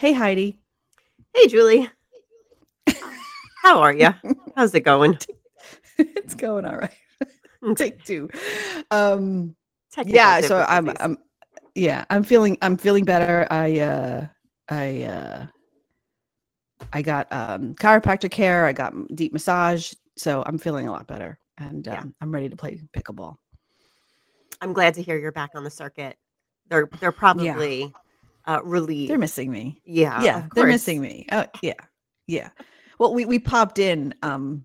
Hey, Heidi. Hey, Julie. How are you? How's it going? it's going all right. Take two. Um, yeah, so I'm. I'm, yeah, I'm feeling, I'm feeling better. I, uh, I, uh, I got um chiropractic care. I got deep massage, so I'm feeling a lot better, and um, Yeah. I'm ready to play pickleball. I'm glad to hear you're back on the circuit. They're they're probably uh, relieved. They're missing me. yeah, yeah, they're missing me. Oh, yeah, yeah. Well, we we popped in, um,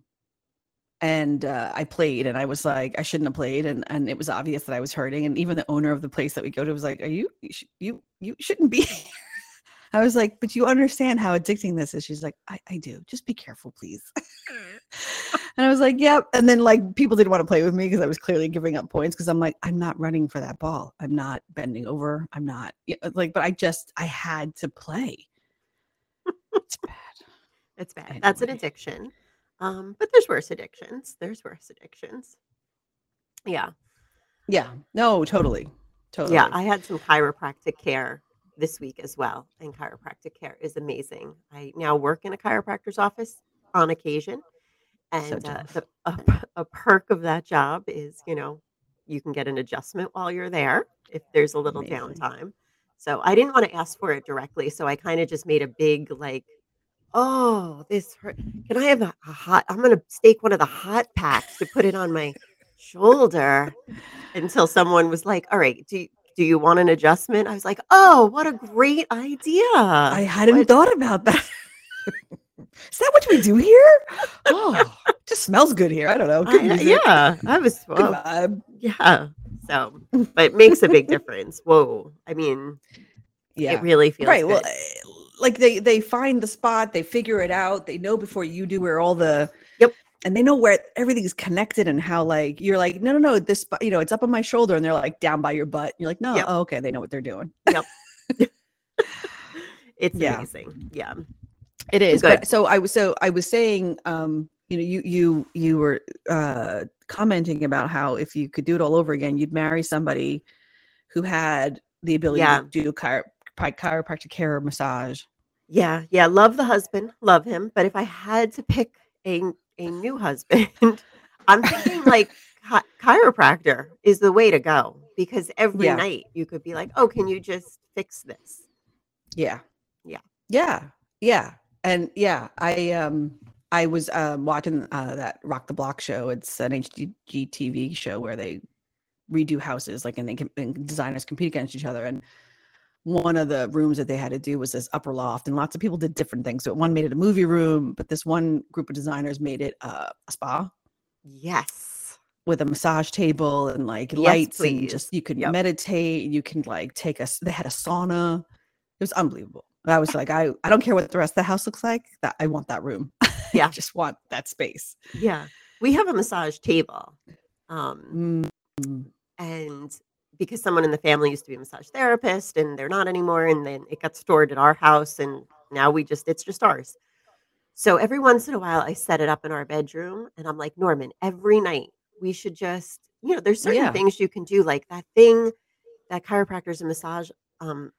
and uh, I played, and I was like, I shouldn't have played, and and it was obvious that I was hurting, and even the owner of the place that we go to was like, Are you you sh- you, you shouldn't be. here." I was like, but you understand how addicting this is. She's like, I, I do. Just be careful, please. and I was like, yep. And then like people didn't want to play with me because I was clearly giving up points because I'm like, I'm not running for that ball. I'm not bending over. I'm not like, but I just I had to play. It's bad. It's bad. That's an addiction. Um, but there's worse addictions. There's worse addictions. Yeah. Yeah. No, totally. Totally. Yeah. I had some chiropractic care this week as well. And chiropractic care is amazing. I now work in a chiropractor's office on occasion. And uh, tough. the, a, a perk of that job is, you know, you can get an adjustment while you're there if there's a little Amazing. downtime. So I didn't want to ask for it directly. So I kind of just made a big, like, oh, this hurt. Can I have a, a hot? I'm going to stake one of the hot packs to put it on my shoulder until someone was like, all right, do, do you want an adjustment? I was like, oh, what a great idea. I hadn't What- thought about that. Is that what we do here? Oh, just smells good here. I don't know. Good I- yeah, I was, well, yeah. So, but it makes a big difference. Whoa. I mean, Yeah. it really feels right well good. eh, like they they find the spot they figure it out they know before you do where all the. And they know where everything's connected and how like you're like no no no this you know it's up on my shoulder and they're like down by your butt you're like no Yep. oh, okay they know what they're doing Yep. It's yeah. amazing. Yeah. it is but so i was so i was saying um you know you you you were uh commenting about how if you could do it all over again you'd marry somebody who had the ability Yeah. to do chiro- chiropractic care or massage Yeah. Yeah. Love the husband, love him. But if I had to pick a, a new husband, I'm thinking like chi- chiropractor is the way to go because every Yeah. night you could be like, oh, can you just fix this? Yeah. Yeah. Yeah. Yeah. And yeah, I um I was um watching uh that Rock the Block show. It's an HGTV show where they redo houses like and they can and designers compete against each other and one of the rooms that they had to do was this upper loft and lots of people did different things so one made it a movie room but this one group of designers made it uh, a spa Yes. with a massage table and like Yes, lights and please. just you could Yep. meditate you can like take us they had a sauna it was unbelievable i was like i i don't care what the rest of the house looks like that i want that room Yeah. i just want that space Yeah. We have a massage table. Um, Mm, and because someone in the family used to be a massage therapist and they're not anymore and then it got stored at our house and now we just it's just ours so every once in a while i set it up in our bedroom and i'm like norman every night we should just you know there's certain Yeah. things you can do like that thing that chiropractors and massage um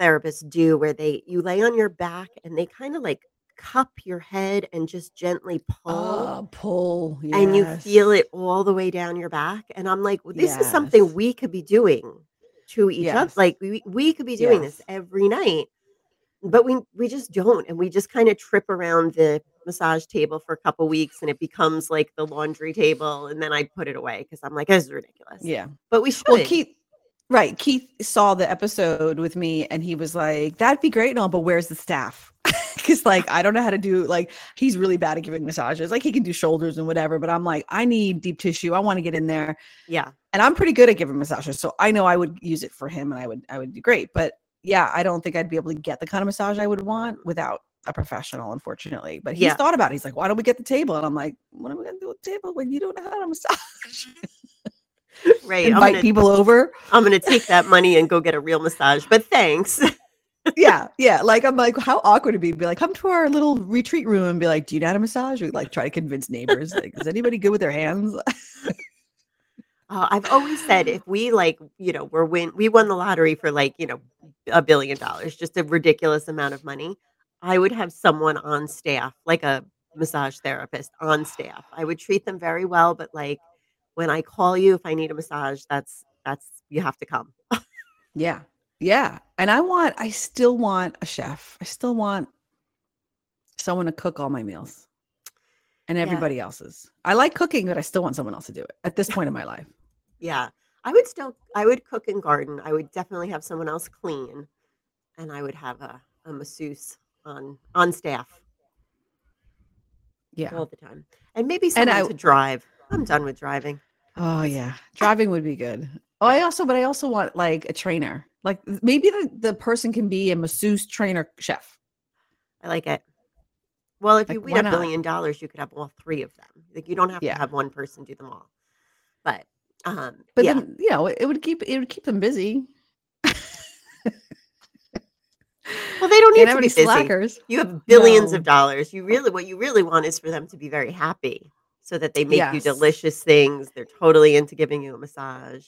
therapists do where they you lay on your back and they kind of like cup your head and just gently pull oh pull and you feel it all the way down your back. And I'm like, well, this is something we could be doing to each other. Like we, we could be doing this every night, but we we just don't. And we just kind of trip around the massage table for a couple weeks and it becomes like the laundry table. And then I put it away because I'm like, this is ridiculous. yeah But we should. well keith right keith saw the episode with me and he was like that'd be great and all but where's the staff because like i don't know how to do like he's really bad at giving massages like he can do shoulders and whatever but i'm like i need deep tissue i want to get in there yeah. and I'm pretty good at giving massages, so I know I would use it for him, and I would I would do great. But yeah, I don't think I'd be able to get the kind of massage I would want without a professional, unfortunately. But he's Yeah. thought about it. He's like, "Why don't we get the table?" And I'm like, "What am I going to do with the table when you don't know how to massage?" Right. Invite gonna, people over. I'm gonna take that money and go get a real massage. But thanks. yeah, yeah. Like I'm like, how awkward it'd be. Be like, come to our little retreat room and be like, "Do you know how to massage?" We like try to convince neighbors. Like, is anybody good with their hands? Uh, I've always said if we like, you know, we're win we won the lottery for like, you know, a billion dollars, just a ridiculous amount of money, I would have someone on staff, like a massage therapist on staff. I would treat them very well, but like when I call you if I need a massage, that's that's you have to come. Yeah. Yeah. And I want, I still want a chef. I still want someone to cook all my meals and Yeah. everybody else's. I like cooking, but I still want someone else to do it at this point in my life. Yeah. I would still I would cook and garden. I would definitely have someone else clean and I would have a, a masseuse on on staff Yeah. all the time. And maybe And someone I- to drive. I'm done with driving. Oh yeah. Driving would be good. Oh, I also, but I also want like a trainer. Like maybe the, the person can be a masseuse trainer chef. I like it. Well, if Like, you win a not? billion dollars, you could have all three of them. Like you don't have Yeah. to have one person do them all. But um But yeah. then, you know, it, it would keep it would keep them busy. well, they don't need to be busy. slackers. You have billions No. of dollars. You really what you really want is for them to be very happy so that they make you delicious things. They're totally into giving you a massage.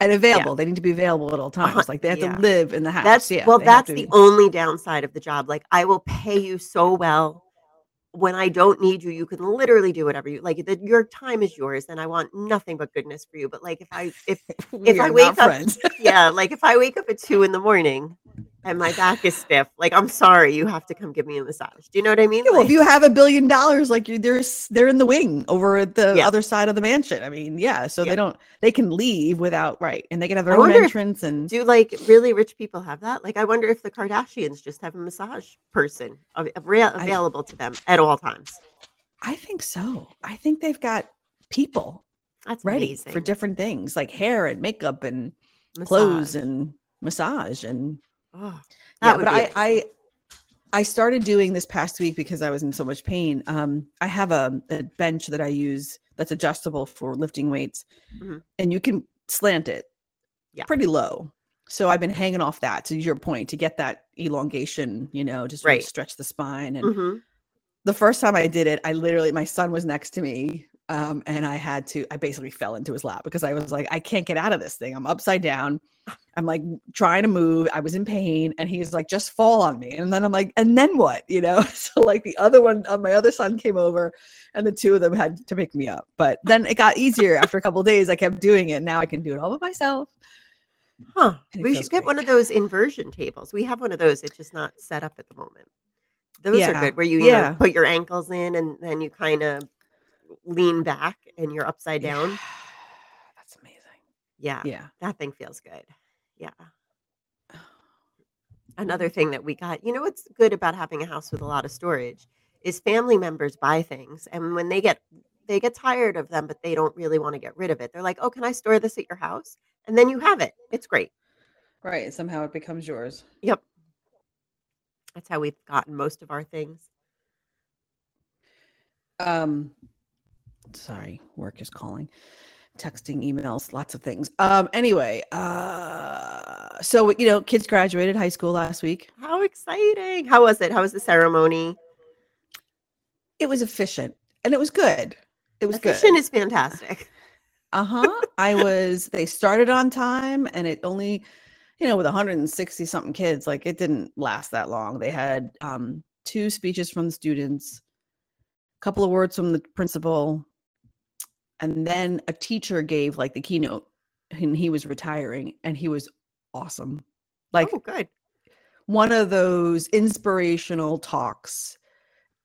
And available. They need to be available at all uh-huh, times. Like they have yeah. to live in the house. That's yeah, well, that's the be- only downside of the job. Like I will pay you so well. When I don't need you, you can literally do whatever you like. The, your time is yours, and I want nothing but goodness for you. But like, if I if if I wake up- friends. yeah, like if I wake up at two in the morning and my back is stiff, like I'm sorry, you have to come give me a massage. Do you know what I mean? Yeah, well, if you have a billion dollars, like you, there's they're in the wing over at the Yeah. other side of the mansion. I mean, yeah, so Yeah. they don't they can leave without right, and they can have I their own wonder if- entrance. And do like really rich people have that? Like I wonder if the Kardashians just have a massage person av- avra- I- available to them at all times. I think so. I think they've got people That's ready amazing. for different things like hair and makeup and clothes and massage and Oh, yeah. But I. I I started doing this past week because I was in so much pain. Um, I have a, a bench that I use that's adjustable for lifting weights, Mhm. and you can slant it Yeah. pretty low. So I've been hanging off that to your point to get that elongation, you know, just really Right. stretch the spine. And Mhm. the first time I did it, I literally my son was next to me. Um, and I had to, I basically fell into his lap because I was like, I can't get out of this thing. I'm upside down. I'm like trying to move. I was in pain. And he's like, just fall on me. And then I'm like, and then what? You know? So like the other one, uh, my other son came over and the two of them had to pick me up. But then it got easier after a couple of days. I kept doing it. Now I can do it all by myself. Huh. We should get one of those inversion tables. We have one of those. It's just not set up at the moment. Those Yeah. are good where you, you Yeah. know, put your ankles in and then you kind of lean back and you're upside down. Yeah. That's amazing. Yeah. Yeah. That thing feels good. Yeah. Another thing that we got, you know what's good about having a house with a lot of storage is family members buy things and when they get they get tired of them but they don't really want to get rid of it. They're like, "Oh, can I store this at your house?" And then you have it. It's great. Right. Somehow it becomes yours. Yep. That's how we've gotten most of our things. um sorry work is calling texting emails lots of things um anyway uh so you know kids graduated high school last week How exciting. How was it? How was the ceremony? it was efficient and it was good it was Efficient good is fantastic. uh-huh i was they started on time and it only you know with 160 something kids like it didn't last that long they had um two speeches from the students a couple of words from the principal and then a teacher gave like the keynote and he was retiring and he was awesome. Like oh, good. one of those inspirational talks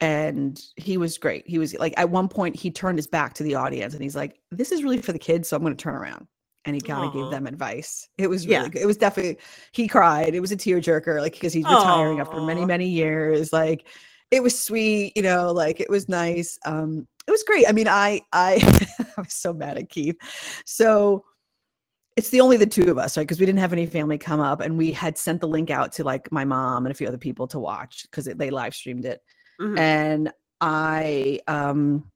and he was great. He was like at one point he turned his back to the audience and he's like this is really for the kids so i'm going to turn around. And he kind of gave them advice. It was Yeah. good it was definitely he cried. It was a tearjerker like because he's retiring after many many years. Like it was sweet you know like it was nice. Um it was great i mean i i i was so mad at keith so it's the only the two of us, right? Because we didn't have any family come up, and we had sent the link out to like my mom and a few other people to watch because they live streamed it. Mhm. And I, um,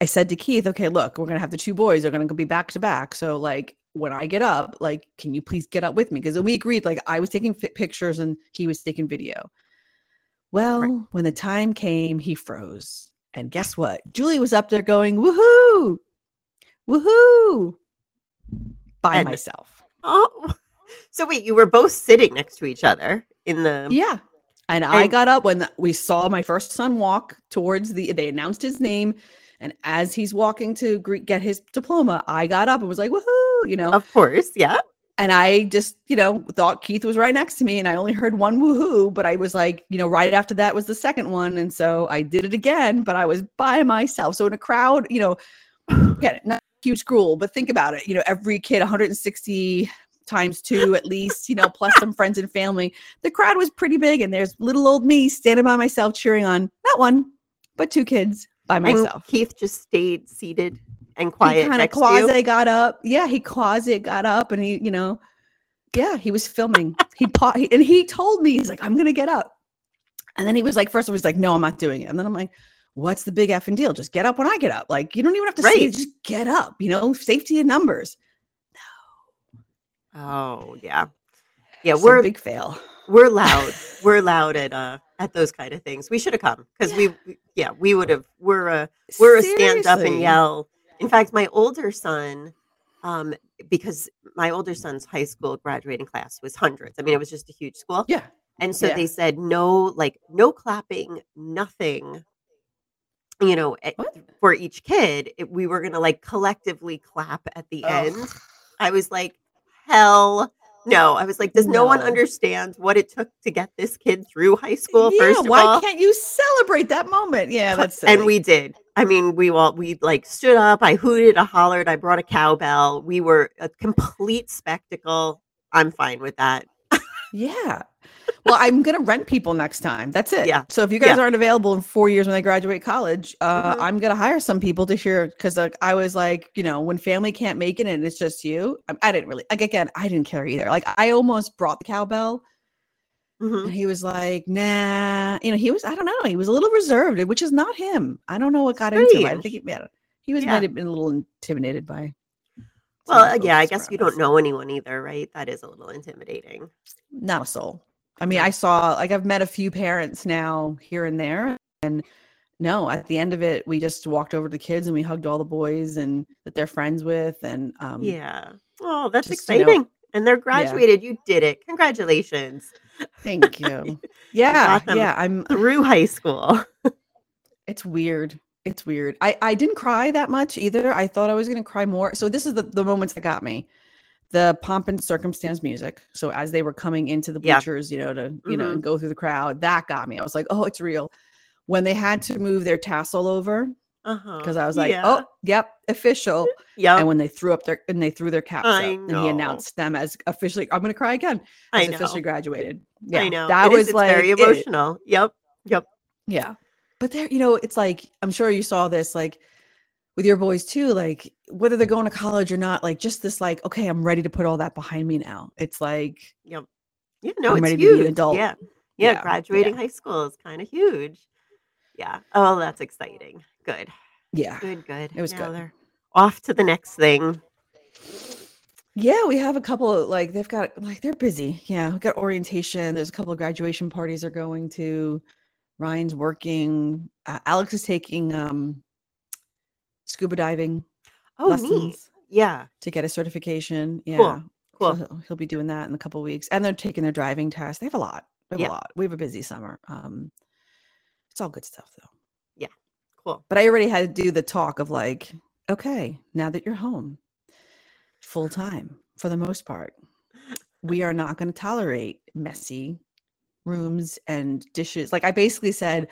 I said to Keith, "Okay, look, we're gonna have the two boys. They're gonna be back to back. So like when I get up, like, can you please get up with me? Because we agreed, like, I was taking fi- pictures and he was taking video. Well, when the time came, he froze. And guess what? Julie was up there going, "Woohoo, woohoo!" by And- myself. Oh, So wait, you were both sitting next to each other in the Yeah. And I got up when the- we saw my first son walk towards the, they announced his name. And as he's walking to get his diploma, I got up and was like, woohoo, you know. Of course, yeah. And I just, you know, thought Keith was right next to me and I only heard one woohoo, but I was like, you know, right after that was the second one. And so I did it again, but I was by myself. So in a crowd, you know, again, not a huge school, but think about it, you know, every kid 160 times two at least, you know, plus some friends and family. The crowd was pretty big and there's little old me standing by myself cheering on not one, but two kids by And myself. Keith just stayed seated and He quiet kind of next to you. closet got up. Yeah, he closet got up and he, you know, yeah, he was filming. he, pa- he and he told me he's like, I'm gonna get up. And then he was like, first he was like, no, I'm not doing it. And then I'm like, what's the big effing deal? Just get up when I get up. Like you don't even have to say, Right. it, just get up. You know, safety in numbers. No. Oh yeah. Yeah, It's we're a big fail. we're loud. we're loud at uh at those kind of things. We should have come because we we- yeah, we would have we're a we're a stand up and yell. In fact, my older son, um, because my older son's high school graduating class was hundreds. I mean, it was just a huge school. Yeah. And so Yeah. they said no, like no clapping, nothing. You know, at- for each kid, it, we were gonna like collectively clap at the end. I was like, hell no. I was like, does no, one understand what it took to get this kid through high school? yeah, first of why all, can't you celebrate that moment? Yeah, that's and we did. I mean, we all we like stood up. I hooted, I hollered. I brought a cowbell. We were a complete spectacle. I'm fine with that. Yeah. Well, I'm gonna rent people next time. That's it. Yeah. So if you guys Yeah. aren't available in four years when I graduate college, uh, Mhm. I'm gonna hire some people to hear because like, I was like, you know, when family can't make it and it's just you, I, I didn't really like again, I didn't care either. Like I almost brought the cowbell Mhm. and he was like, nah, you know, he was, I don't know, he was a little reserved, which is not him. I don't know what got into him. I think he, yeah, he was Yeah. might have been a little intimidated by. Well, uh, yeah, I guess you don't know anyone either, right? That is a little intimidating. not a soul. I mean, I saw like I've met a few parents now here and there, and no, at the end of it, we just walked over to the kids and we hugged all the boys and that they're friends with, and um, Yeah. Oh, that's just, you know, exciting. and they're graduated. You did it. Congratulations. thank you. Yeah, yeah, I'm. Through high school. It's weird. It's weird. I I didn't cry that much either. I thought I was gonna cry more. So this is the the moments that got me. The pomp and circumstance music. So as they were coming into the Yeah. bleachers, you know, to you know, Mhm. and go through the crowd, that got me. I was like, oh, it's real. When they had to move their tassel over, Uh-huh. because I was like, Yeah. oh, yep, official. yeah, And when they threw up their and they threw their caps I up, and know. he announced them as officially, I'm gonna cry again. I As know. officially graduated. Yeah, I know. that It is- was it's like very it. emotional. Yep. Yep. Yeah. But there, you know, it's like I'm sure you saw this like with your boys too, like whether they're going to college or not, like just this like, okay, I'm ready to put all that behind me now. It's like Yep. Yeah, no, I'm it's ready to be an huge. adult. Yeah. Yeah, Yeah, graduating yeah. high school is kind of huge. Yeah. Oh, that's exciting. Good. yeah. Good, good. It was Now good. they're off to the next thing. Yeah, we have a couple of like they've got like they're busy. Yeah, we got orientation. There's a couple of graduation parties are going to. Ryan's working. Uh, Alex is taking um scuba diving Oh, lessons neat. Yeah. to get a certification. Yeah. Cool. So Cool. he'll, he'll be doing that in a couple of weeks. And they're taking their driving test. They have a lot. They have Yeah. a lot. We have a busy summer. Um it's all good stuff though. Yeah. Cool. But I already had to do the talk of like, okay, now that you're home full time for the most part, we are not going to tolerate messy rooms and dishes. Like I basically said,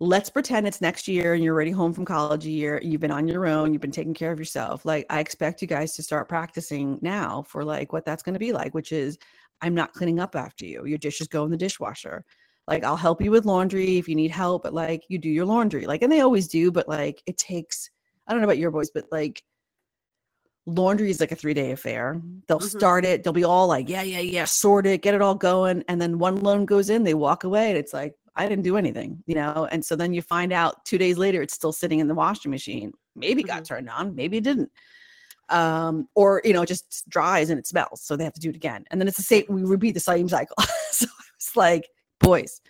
let's pretend it's next year and you're already home from college a year. You've been on your own. You've been taking care of yourself. Like I expect you guys to start practicing now for like what that's going to be like, which is I'm not cleaning up after you. Your dishes go in the dishwasher. Like I'll help you with laundry if you need help, but like you do your laundry. Like and they always do, but like it takes I don't know about your boys, but like laundry is like a three day affair. They'll Mhm. start it, they'll be all like, yeah, yeah, yeah, sort it, get it all going. And then one loan goes in, they walk away, and it's like, I didn't do anything, you know? And so then you find out two days later, it's still sitting in the washing machine. Maybe it got turned on, maybe it didn't. Um, or you know, it just dries and it smells, so they have to do it again. And then it's the same, we repeat the same cycle. so I was like, boys,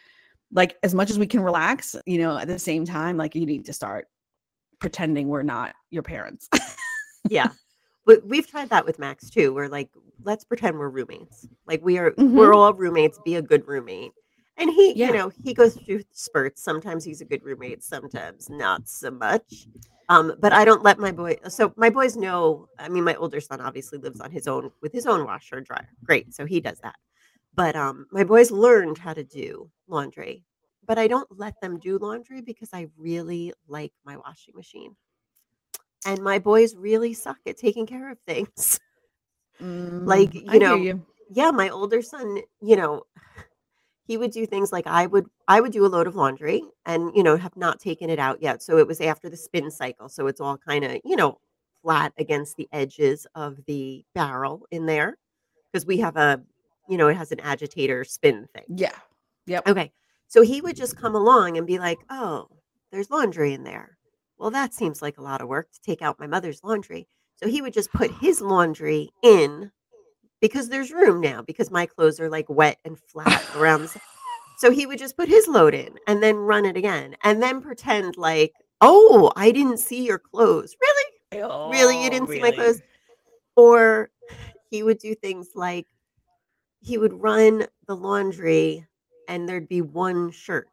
like as much as we can relax, you know, at the same time, like you need to start pretending we're not your parents. Yeah. But we've tried that with Max too. We're like, let's pretend we're roommates. Like we are, Mhm. we're all roommates. Be a good roommate. And he, Yeah. you know, he goes through spurts. Sometimes he's a good roommate, sometimes not so much. Um, but I don't let my boy. So my boys know. I mean, my older son obviously lives on his own with his own washer and dryer. Great, so he does that. But um, my boys learned how to do laundry. But I don't let them do laundry because I really like my washing machine. And my boys really suck at taking care of things. Like, Mm, you I know, you. yeah, my older son, you know, he would do things like I would I would do a load of laundry and, you know, have not taken it out yet. So it was after the spin cycle. So it's all kind of, you know, flat against the edges of the barrel in there because we have a, you know, it has an agitator spin thing. Yeah. Yep. Okay. So he would just come along and be like, "Oh, there's laundry in there. Well, that seems like a lot of work to take out my mother's laundry." So he would just put his laundry in because there's room now because my clothes are like wet and flat around the So he would just put his load in and then run it again and then pretend like, "Oh, I didn't see your clothes." Really? Really? You Oh, didn't see my clothes? Or he would do things like he would run the laundry and there'd be one shirt.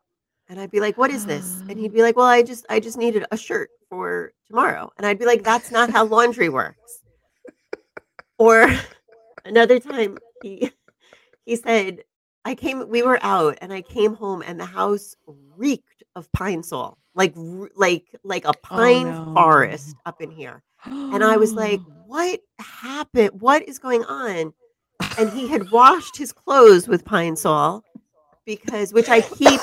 And I'd be like, "What is this?" And he'd ah. be like, "Well, I just I just needed a shirt for tomorrow." And I'd be like, "That's not how laundry works." Or another time he he said, "I came we were out and I came home and the house reeked of Pine-Sol. Like like like a oh, pine no. forest up in here." And I was like, "What happened? What is going on?" And he had washed his clothes with Pine-Sol because which I keep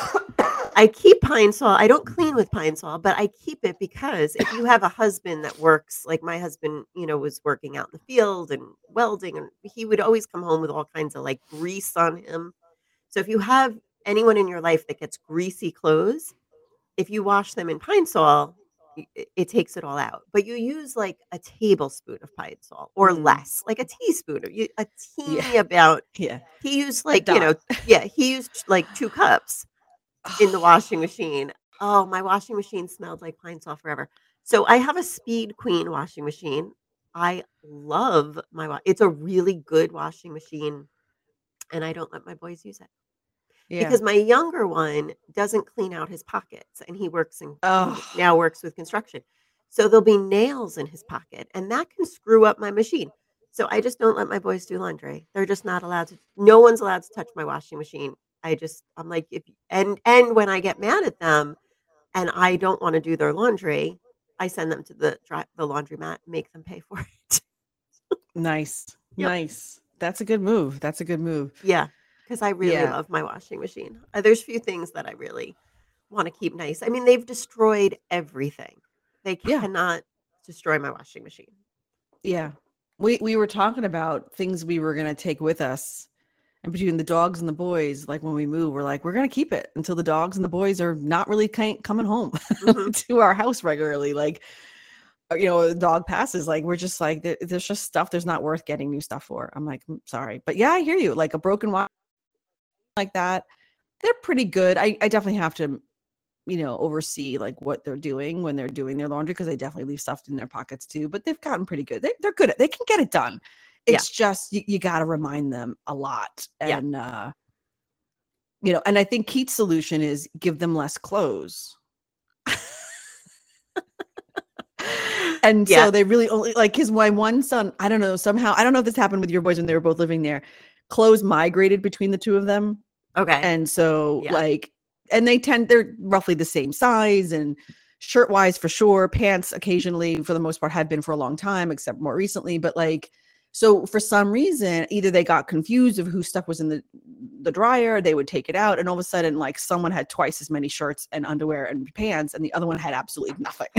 I keep Pine-Sol. I don't clean with Pine-Sol, but I keep it because if you have a husband that works like my husband, you know, was working out in the field and welding and he would always come home with all kinds of like grease on him. So if you have anyone in your life that gets greasy clothes, if you wash them in pine y- it, it takes it all out. But you use like a tablespoon of Pine-Sol or Mm. less, like a teaspoon or you, a teeny Yeah. about. yeah. He used like, you know, yeah, he used like two cups in the washing machine. Oh, my washing machine smelled like Pine-Sol forever. So I have a Speed Queen washing machine. I love my wa- it's a really good washing machine and I don't let my boys use it Yeah. because my younger one doesn't clean out his pockets and he works in Oh. now works with construction. So there'll be nails in his pocket and that can screw up my machine. So I just don't let my boys do laundry. They're just not allowed to no one's allowed to touch my washing machine. I just I'm like if and and when I get mad at them and I don't want to do their laundry, I send them to the dry, the laundromat, make them pay for it. Nice. Yep. Nice. That's a good move. That's a good move. yeah, because I really Yeah. love my washing machine. Uh, there's few things that I really want to keep nice. I mean, they've destroyed everything. They Yeah. cannot destroy my washing machine. Yeah. We we were talking about things we were gonna take with us. And between the dogs and the boys, like when we move, we're like, we're gonna keep it until the dogs and the boys are not really coming home Mhm. to our house regularly. Like, uh, you know, the dog passes. Like, we're just like, there's just stuff there's not worth getting new stuff for. I'm like, "Mm, sorry, but yeah, I hear you. Like a broken watch like that, they're pretty good. I I definitely have to, you know, oversee like what they're doing when they're doing their laundry because they definitely leave stuff in their pockets too. But they've gotten pretty good. They, they're good. At, they can get it done. Yeah. It's just you, you got to remind them a lot, Yeah. and uh, you know, and I think Keith's solution is give them less clothes. and Yeah. so they really only like his my one son. I don't know somehow. I don't know if this happened with your boys when they were both living there. Clothes migrated between the two of them Okay. and so Yeah. like and they tend they're roughly the same size and shirt wise for sure pants occasionally for the most part have been for a long time except more recently but like so for some reason either they got confused of whose stuff was in the the dryer they would take it out and all of a sudden like someone had twice as many shirts and underwear and pants and the other one had absolutely nothing.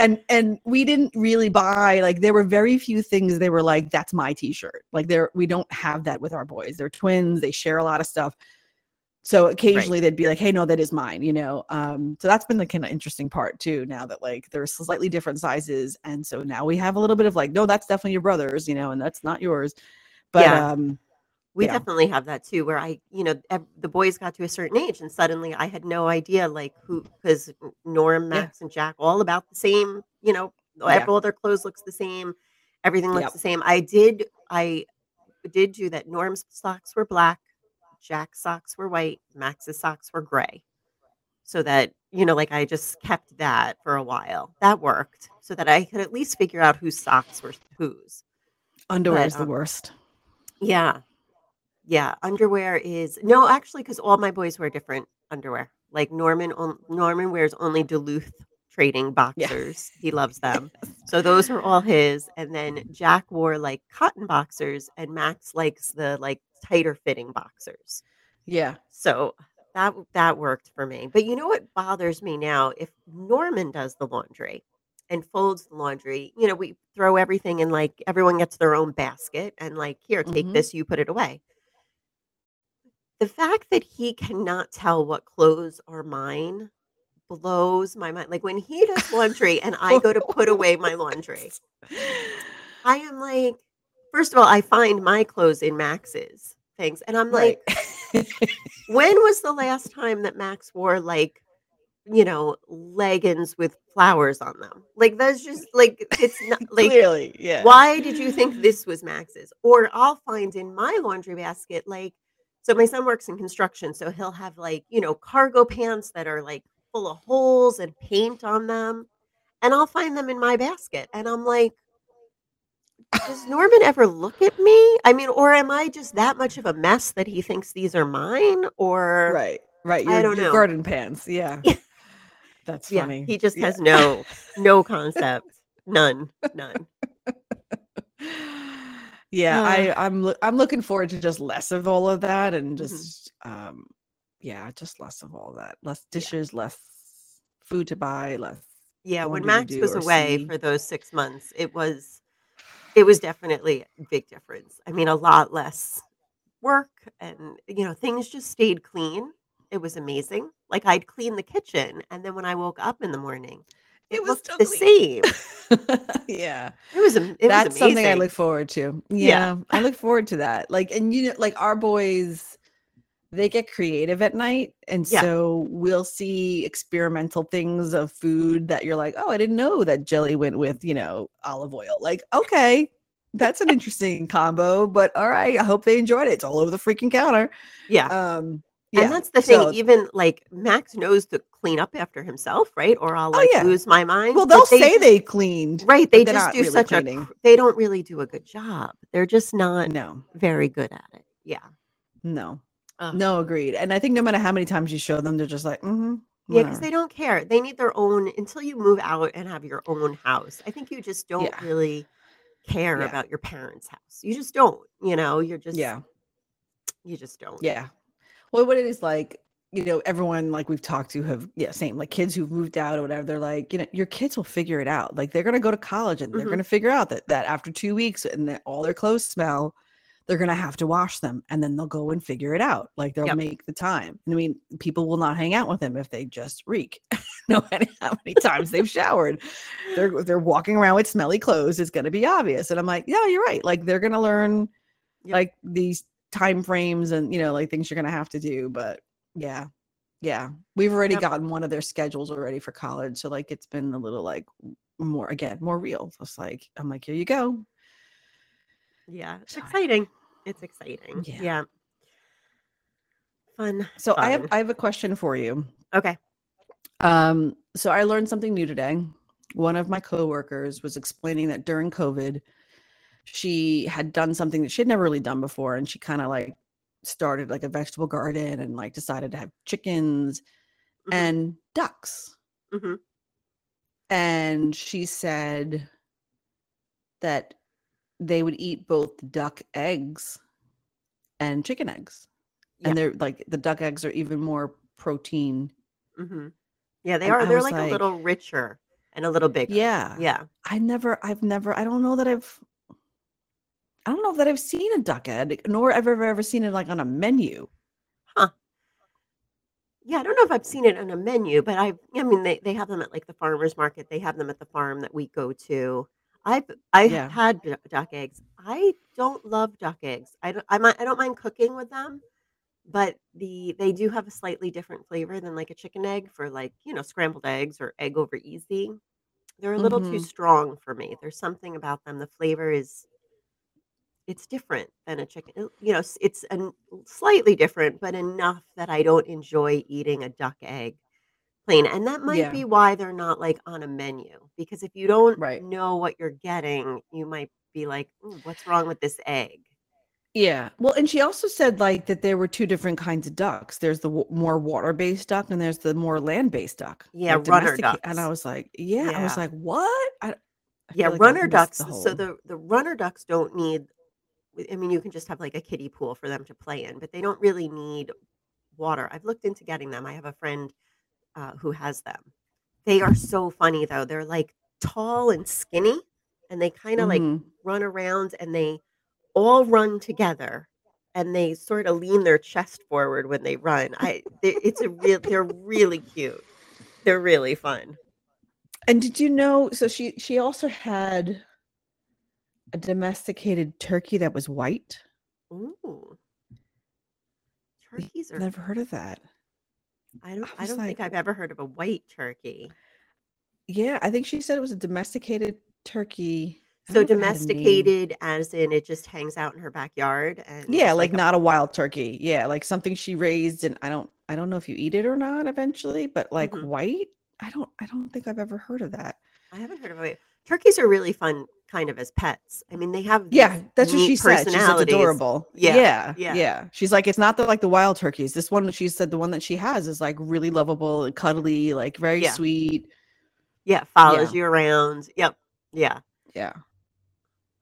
And and we didn't really buy like there were very few things they were like that's my t-shirt. Like there we don't have that with our boys. They're twins they share a lot of stuff so occasionally they'd be like hey no that is mine you know um so that's been the kind of interesting part too now that like they're slightly different sizes and so now we have a little bit of like no that's definitely your brother's you know and that's not yours but Yeah. um We Yeah. definitely have that too, where I, you know, the boys got to a certain age and suddenly I had no idea, like who, because Norm, Yeah. Max, and Jack all about the same, you know, Yeah. All their clothes looks the same. Everything looks Yep. the same. I did I did do that. Norm's socks were black, Jack's socks were white, Max's socks were gray. So that, you know, like I just kept that for a while. That worked so that I could at least figure out whose socks were whose. Underwear But, is the um, worst. Yeah. Yeah, underwear is no, actually, because all my boys wear different underwear. Like Norman, on, Norman wears only Duluth Trading boxers. He loves them, so those are all his. And then Jack wore like cotton boxers, and Max likes the like tighter fitting boxers. Yeah. So that that worked for me. But you know what bothers me now? If Norman does the laundry and folds the laundry, you know, we throw everything in like everyone gets their own basket and like here, take Mhm. this, you put it away. The fact that he cannot tell what clothes are mine blows my mind. Like when he does laundry and I go to put away my laundry, I am like, first of all, I find my clothes in Max's things. And I'm like, Right. when was the last time that Max wore like, you know, leggings with flowers on them? Like that's just like it's not like Clearly, yeah. why did you think this was Max's? Or I'll find in my laundry basket like so my son works in construction, so he'll have like, you know, cargo pants that are like full of holes and paint on them. And I'll find them in my basket. And I'm like, does Norman ever look at me? I mean, or am I just that much of a mess that he thinks these are mine? Or Right. Right. I don't your know. garden pants. Yeah. Yeah. That's yeah, funny. he just Yeah. has no no concept. None. None. yeah, Uh. I I'm loo- I'm looking forward to just less of all of that and Mhm. just um yeah, just less of all that. Less Yeah. dishes, less food to buy, less Yeah, when Max was away see. for those 6 months, it was it was definitely a big difference. I mean, a lot less work and, you know, things just stayed clean. It was amazing. Like, I'd clean the kitchen, and then when I woke up in the morning, It it was the clean. same. yeah. It was it That's was something I look forward to. Yeah. Yeah, I look forward to that. Like, and you know, like our boys, they get creative at night, and Yeah. so we'll see experimental things of food that you're like, oh, I didn't know that jelly went with, you know, olive oil. Like, okay, that's an interesting combo, but all right, I hope they enjoyed it. It's all over the freaking counter. Yeah. Um, yeah, And that's the thing, so- even, like, Max knows to clean up after himself, right? Or I'll, Oh, like, yeah. lose my mind. well, they'll say just they cleaned, Right, they just do really such cleaning. a they don't really do a good job. They're just not No, very good at it. Yeah. no, No, agreed. And I think no matter how many times you show them, they're just like, mm-hmm. Yeah, because they don't care. They need their own until you move out and have your own house. I think you just don't Yeah. really care Yeah. about your parents' house. You just don't, you know, you're just yeah. you just don't. Yeah. Well, what it is like, you know, everyone like we've talked to have, yeah, same like kids who've moved out or whatever. They're like, you know, your kids will figure it out. Like they're gonna go to college and they're Mhm. gonna figure out that that after two weeks and that all their clothes smell, they're gonna have to wash them and then they'll go and figure it out. Like they'll Yep. make the time. I mean, people will not hang out with them if they just reek. no matter how many times they've showered. They're they're walking around with smelly clothes. It's gonna be obvious. And I'm like, yeah, you're right. Like they're gonna learn Yep. like these time frames and you know like things you're gonna have to do but yeah yeah we've already Yep. gotten one of their schedules already for college so like it's been a little like more again more real So it's like i'm like here you go Yeah. It's exciting. It's exciting. Yeah. Yeah. Fun. so i have i have a question for you Okay. um so i learned something new today one of my coworkers was explaining that during covid she had done something that she had never really done before and she kind of like started like a vegetable garden and like decided to have chickens Mhm. and ducks Mhm. and she said that they would eat both duck eggs and chicken eggs Yeah. and they're like the duck eggs are even more protein Mhm. Yeah, they And are. I They're like, like- a little richer and a little bigger. yeah Yeah. i never i've never i don't know that i've i don't know that i've seen a duck egg nor have ever ever seen it like on a menu Huh. Yeah, I don't know if I've seen it on a menu, but I I mean they, they have them at like the farmers market. They have them at the farm that we go to. I've I Yeah. had duck eggs. I don't love duck eggs. I don't I I don't mind cooking with them, but the they do have a slightly different flavor than like a chicken egg for like, you know, scrambled eggs or egg over easy. They're a little too Mhm. strong for me. There's something about them. The flavor is it's different than a chicken. uh, You know, it's an, slightly different, but enough that I don't enjoy eating a duck egg plain. And that might Yeah, be why they're not like on a menu. Because if you don't right. know what you're getting, you might be like, what's wrong with this egg? Yeah. Well, and she also said like that there were two different kinds of ducks. There's the w- more water-based duck and there's the more land-based duck, Yeah, like runner domestic. And I was like, yeah, I was like, what? I, I Yeah, like runner ducks. the So the the runner ducks don't need I mean, you can just have like a kiddie pool for them to play in, but they don't really need water. I've looked into getting them. I have a friend uh, who has them. They are so funny though. They're like tall and skinny, and they kind of like hmm run around and they all run together and they sort of lean their chest forward when they run. I they, it's a real they're really cute. They're really fun. And did you know? So she she also had a domesticated turkey that was white. Ooh, turkeys are Never heard of that. I don't I I was don't think like, I've ever heard of a white turkey. yeah, I think she said it was a domesticated turkey. I So don't know if it had a name. domesticated as in it just hangs out in her backyard and Yeah, it's like like a not a wild turkey. Yeah, like something she raised and I don't I don't know if you eat it or not eventually, but like Mhm. white? I don't I don't think I've ever heard of that. I haven't heard of it. Turkeys are really fun kind of as pets. I mean, they have Yeah, that's what she said. She said adorable. Yeah. Yeah, Yeah. yeah. She's like, it's not the like the wild turkeys. This one, she said the one that she has is like really lovable and cuddly, like very Yeah. sweet. Yeah, follows Yeah, you around. Yep. Yeah. yeah,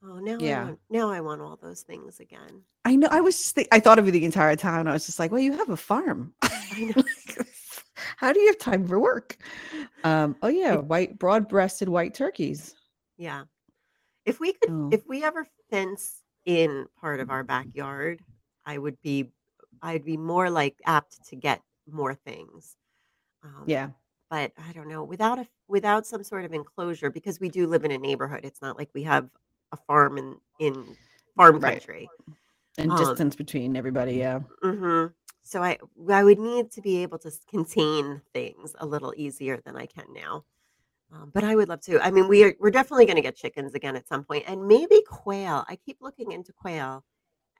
Oh, now I want now I want all those things again. I know. I was just think, I thought of you the entire time. I was just like, well, you have a farm. I know. How do you have time for work? Um, oh yeah, white, broad-breasted white turkeys. yeah. If we could Oh, if we ever fence in part of our backyard, I would be I'd be more like apt to get more things. Um, yeah, but I don't know, without a without some sort of enclosure because we do live in a neighborhood. It's not like we have a farm in in farm right. country. And Um, distance between everybody. Yeah. mhm. So I I would need to be able to contain things a little easier than I can now. Um, but I would love to. I mean, we are we're definitely going to get chickens again at some point, and maybe quail. I keep looking into quail,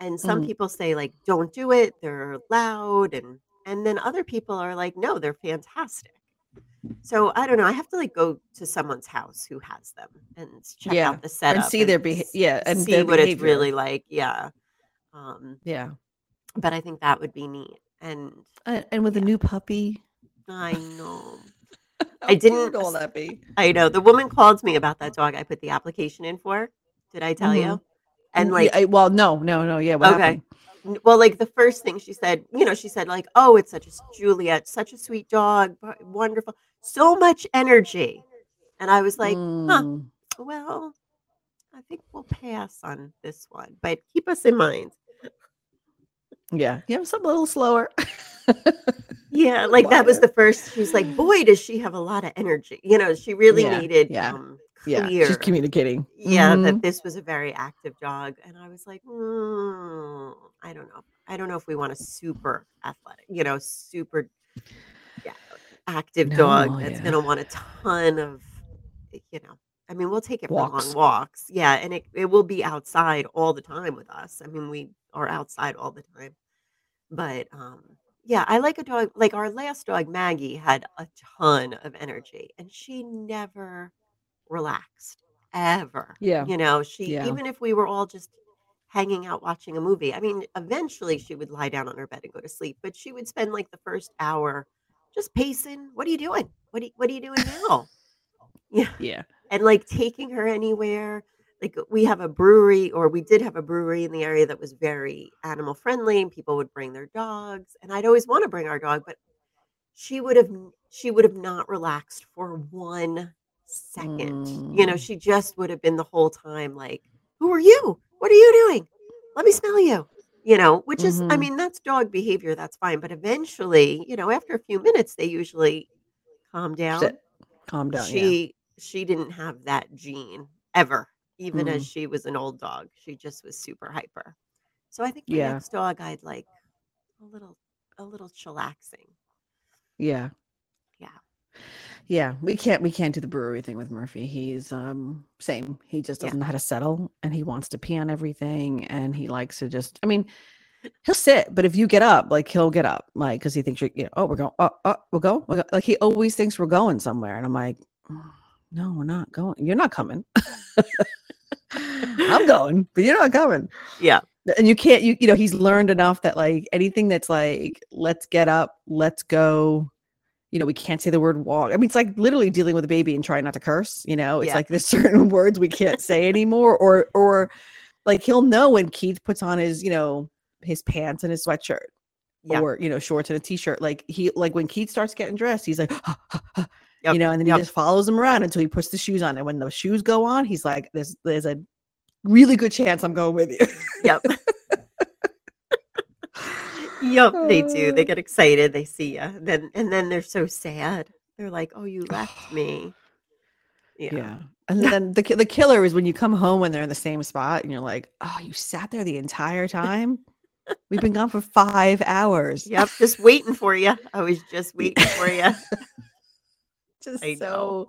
and some Mm, people say like, "Don't do it; they're loud," and and then other people are like, "No, they're fantastic." So I don't know. I have to like go to someone's house who has them and check yeah. out the setup And see and their behavior. yeah, and see what it's really like. Yeah. Um, Yeah. but I think that would be neat. And And, and with a new puppy. I know. How I didn't. s- that be? I know the woman called me about that dog I put the application in for. Did I tell Mm-hmm. you? And Yeah, like, I- well, no, no, no. Yeah, okay. happened? Well, like the first thing she said, you know, she said like, "Oh, it's such a Juliet, such a sweet dog, wonderful, so much energy." And I was like, "Huh, Mm, well, I think we'll pass on this one, but keep us in mind." yeah. Yeah, something a little slower. Yeah, like that was the first. She was like, "Boy, does she have a lot of energy." You know, she really Yeah, needed yeah, um yeah. She's communicating. yeah, hmm that this was a very active dog, and I was like, mm, I don't know, I don't know if we want a super athletic, you know, super yeah, active dog No, that's yeah. gonna want a ton of, eh, you know. I mean, we'll take it for long Walks. walks, yeah, and it it will be outside all the time with us. I mean, we are outside all the time. But, um, yeah, I like a dog like our last dog, Maggie, had a ton of energy, and she never relaxed, ever. Yeah, You know, she yeah. even if we were all just hanging out watching a movie, I mean, eventually she would lie down on her bed and go to sleep, but she would spend like the first hour just pacing. "What are you doing? What are you what are you doing now?" Yeah, Yeah. and like taking her anywhere. Like we have a brewery, or we did have a brewery in the area that was very animal friendly, and people would bring their dogs. And I'd always want to bring our dog, but she would have she would have not relaxed for one second. You know, Mm, she just would have been the whole time like, "Who are you? What are you doing? Let me smell you." You know, which is, I hmm mean, that's dog behavior. That's fine. But eventually, you know, after a few minutes, they usually calm down Sit. Calm down. Yeah. she she didn't have that gene ever even as Mm, she was an old dog she just was super hyper so i think my yeah. next dog i'd like a little a little chillaxing Yeah. yeah Yeah, we can't we can't do the brewery thing with Murphy. He's um same. He just doesn't know how to settle and he wants to pee on everything and he likes to just I mean he'll sit, but if you get up, like he'll get up, like because he thinks you're you know, oh we're going oh, oh we'll go. We'll go. Like he always thinks we're going somewhere. And I'm like, "Mm, no, we're not going. You're not coming. I'm going, but you're not coming. Yeah. And you can't you you know, he's learned enough that like anything that's like, let's get up, let's go, you know, we can't say the word walk. I mean, it's like literally dealing with a baby and trying not to curse, you know. It's Yeah. like there's certain words we can't say anymore, or or like he'll know when Keith puts on his, you know, his pants and his sweatshirt, Yeah. or you know, shorts and a t-shirt. Like he like when Keith starts getting dressed, he's like, you know, and then yep. he just follows him around until he puts the shoes on. And when those shoes go on, he's like, There's there's a really good chance I'm going with you. Yep. yep. They do. Uh. They get excited. They see you. Then and then they're so sad. They're like, "Oh, you left me." Yeah. Yeah. And then the the killer is when you come home when they're in the same spot and you're like, "Oh, you sat there the entire time? We've been gone for 5 hours." Yep. Just waiting for you. I was just waiting for you. Just I know. so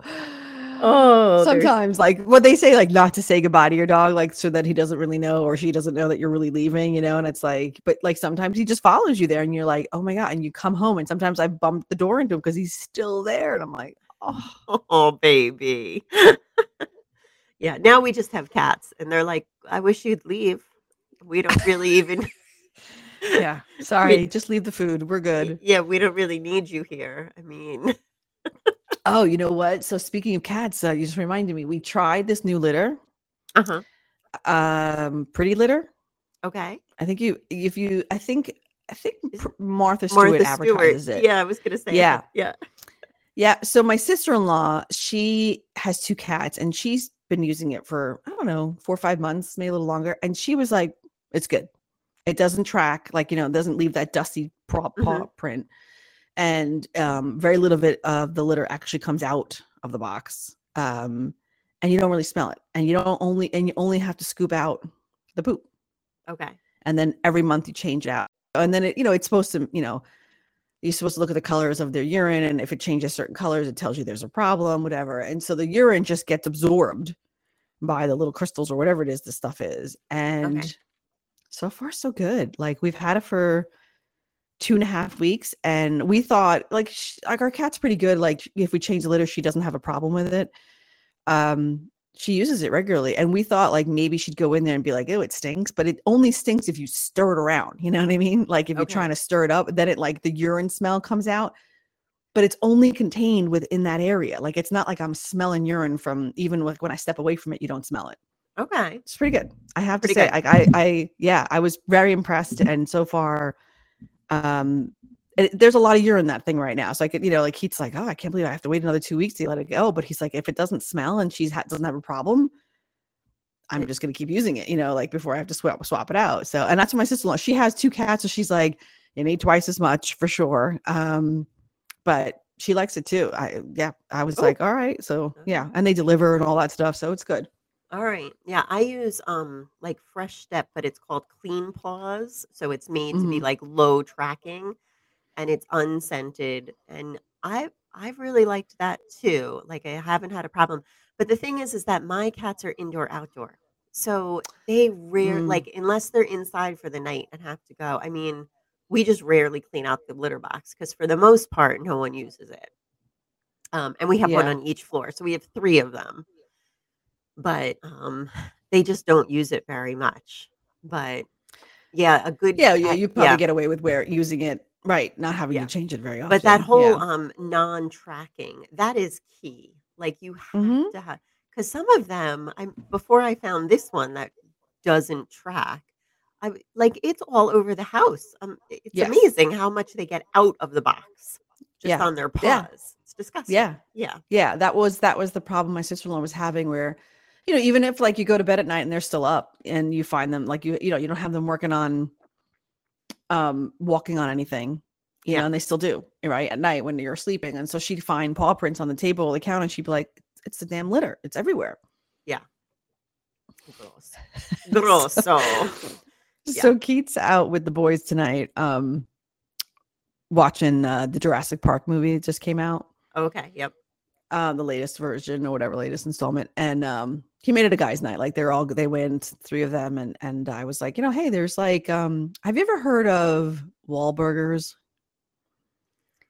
Oh, Sometimes like what they say like not to say goodbye to your dog like so that he doesn't really know or she doesn't know that you're really leaving, you know, and it's like but like sometimes he just follows you there and you're like, "Oh my god." And you come home and sometimes I bump the door into him because he's still there and I'm like, "Oh, Oh, baby. yeah. Now we just have cats, and they're like, "I wish you'd leave." We don't really even. yeah. Sorry, just leave the food. We're good." Yeah, we don't really need you here. I mean, Oh, you know what? So speaking of cats, uh, you just reminded me. We tried this new litter, uh huh. um, Pretty Litter. Okay. I think you, if you, I think, I think Pr- Martha Stewart Martha advertises Stewart. it. Yeah, I was gonna say. Yeah. Yeah. Yeah. So my sister-in-law, she has two cats, and she's been using it for I don't know four or five months, maybe a little longer. And she was like, "It's good. It doesn't track, like you know, it doesn't leave that dusty paw, paw print, and um, very little of it of the litter actually comes out of the box, um, and you don't really smell it, and you don't only and you only have to scoop out the poop, Okay. and then every month you change it out, and then it you know it's supposed to you know." You're supposed to look at the colors of their urine, and if it changes certain colors, it tells you there's a problem, whatever. And so the urine just gets absorbed by the little crystals or whatever it is the stuff is. And so far, so good. Like we've had it for two and a half weeks, and we thought like sh- like our cat's pretty good. Like if we change the litter, she doesn't have a problem with it. Um, she uses it regularly, and we thought like maybe she'd go in there and be like, "Oh, it stinks," but it only stinks if you stir it around. You know what I mean? Like if you're trying to stir it up, then it like the urine smell comes out. But it's only contained within that area. Like it's not like I'm smelling urine from even like when I step away from it, you don't smell it Okay. it's pretty good. I have Pretty to say, like I, I, yeah, I was very impressed, and so far, um, there's a lot of urine in that thing right now. So I could, you know, like he's like, oh, I can't believe I have to wait another two weeks to let it go. But he's like, if it doesn't smell and she's ha- doesn't have a problem, I'm just gonna keep using it, you know, like before I have to swap swap it out. So, and that's what my sister-in-law. She has two cats, so she's like, you need twice as much for sure. Um, but she likes it too. I, yeah, I was Oh. like, all right, so yeah, and they deliver and all that stuff, so it's good. All right. Yeah, I use um like Fresh Step, but it's called Clean Paws, so it's made to be Mhm. like low tracking and it's unscented and I I've really liked that too. Like I haven't had a problem. But the thing is is that my cats are indoor outdoor. So they rare Mm. like unless they're inside for the night and have to go. I mean, we just rarely clean out the litter box because for the most part no one uses it. Um and we have one Yeah. on each floor. So we have 3 of them but um they just don't use it very much but yeah a good Yeah, yeah, you probably get away with where using it right, not having Yeah. to change it very often. but that whole yeah. um non-tracking that is key like you have Mhm. to have because some of them i before i found this one that doesn't track I like it's all over the house um it's Yes. amazing how much they get out of the box just Yeah. on their paws Yeah. it's disgusting yeah, yeah yeah, that was that was the problem my sister-in-law was having where you know, even if like you go to bed at night and they're still up and you find them like you you know, you don't have them working on um walking on anything. You Yeah. know, and they still do, right? At night when you're sleeping. And so she'd find paw prints on the table the counter and she'd be like, it's the damn litter. It's everywhere. gross gross so Yeah. So Keith's out with the boys tonight, um, watching uh, the Jurassic Park movie that just came out. okay yep um, the latest version or whatever latest installment, and um, he made it a guys' night. Like they're all they went three of them, and and I was like, you know, hey, there's like, um, have you ever heard of Wahlburgers?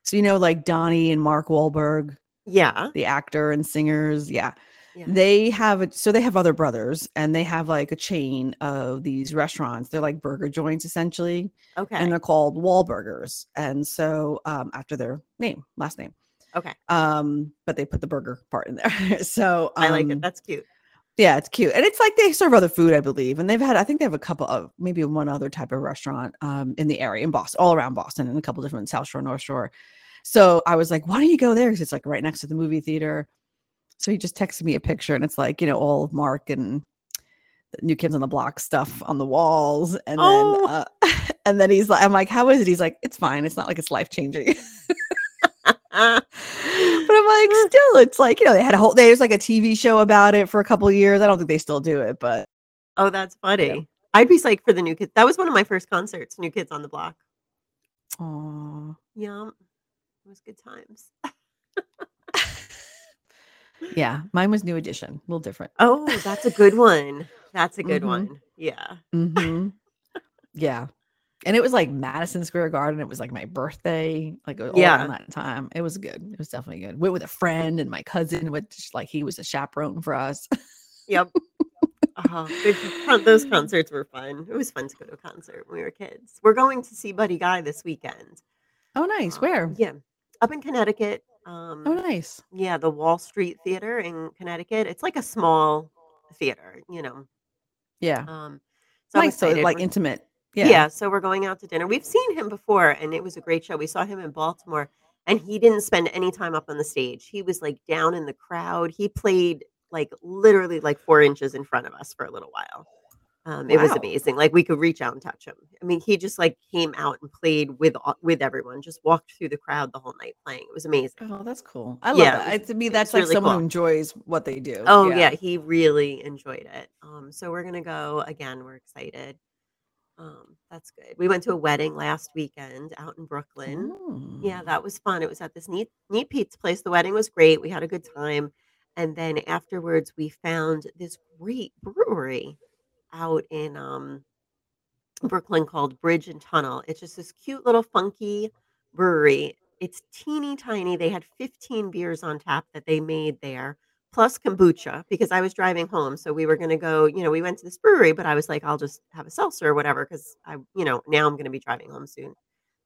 So you know, like Donnie and Mark Wahlberg, Yeah. the actor and singers, yeah. Yeah. They have. So they have other brothers, and they have like a chain of these restaurants. They're like burger joints essentially, Okay. and they're called Wahlburgers. And so um, after their name, last name okay. um but they put the burger part in there so I like it. um, That's cute. Yeah it's cute and it's like they serve other food i believe and they've had i think they have a couple of maybe one other type of restaurant um in the area in boston all around boston and a couple different south shore north shore. So i was like why don't you go there? Because it's like right next to the movie theater. So he just texted me a picture and it's like you know all of mark and the new kids on the block stuff on the walls and Oh. then uh, and then he's like i'm like how is it? He's like it's fine it's not like it's life changing I'm like, still, it's like you know, they had a whole. There's like a TV show about it for a couple of years. I don't think they still do it, but oh, that's funny. I'd be psyched for the new kids. That was one of my first concerts, New Kids on the Block. Oh. Yeah. It was good times. yeah, mine was New Edition, a little different. Oh, that's a good one. That's a good Mhm. one. Yeah. hmm yeah, and it was like Madison Square Garden. It was like my birthday, like all Yeah. that time. It was good. It was definitely good. Went with a friend and my cousin, which like he was a chaperone for us. Yep. Uh-huh. Those concerts were fun. It was fun to go to a concert when we were kids. We're going to see Buddy Guy this weekend. oh, nice. Uh, Where? Yeah. Up in Connecticut. Um, Oh, nice. Yeah, the Wall Street Theater in Connecticut. It's like a small theater, you know. Yeah, Um, so nice. So like We're- intimate. Yeah. Yeah. so we're going out to dinner. We've seen him before, and it was a great show. We saw him in Baltimore, and he didn't spend any time up on the stage. He was like down in the crowd. He played like literally like four inches in front of us for a little while. Um, It was amazing. Like we could reach out and touch him. I mean, he just like came out and played with all- with everyone. Just walked through the crowd the whole night playing. It was amazing. Oh, that's cool. I love Yeah, that. it I- to me, that's like really someone cool. who enjoys what they do. Oh yeah. he really enjoyed it. Um, so we're gonna go again. We're excited. Um, that's good. We went to a wedding last weekend out in Brooklyn. Yeah, Mm. that was fun. It was at this neat neat pizza place. The wedding was great. We had a good time. And then afterwards we found this great brewery out in um Brooklyn called Bridge and Tunnel. It's just this cute little funky brewery. It's teeny tiny. They had 15 beers on tap that they made there, plus kombucha, because I was driving home. So we were going to go, you know, we went to this brewery, but I was like, I'll just have a seltzer or whatever, because I, you know, now I'm going to be driving home soon.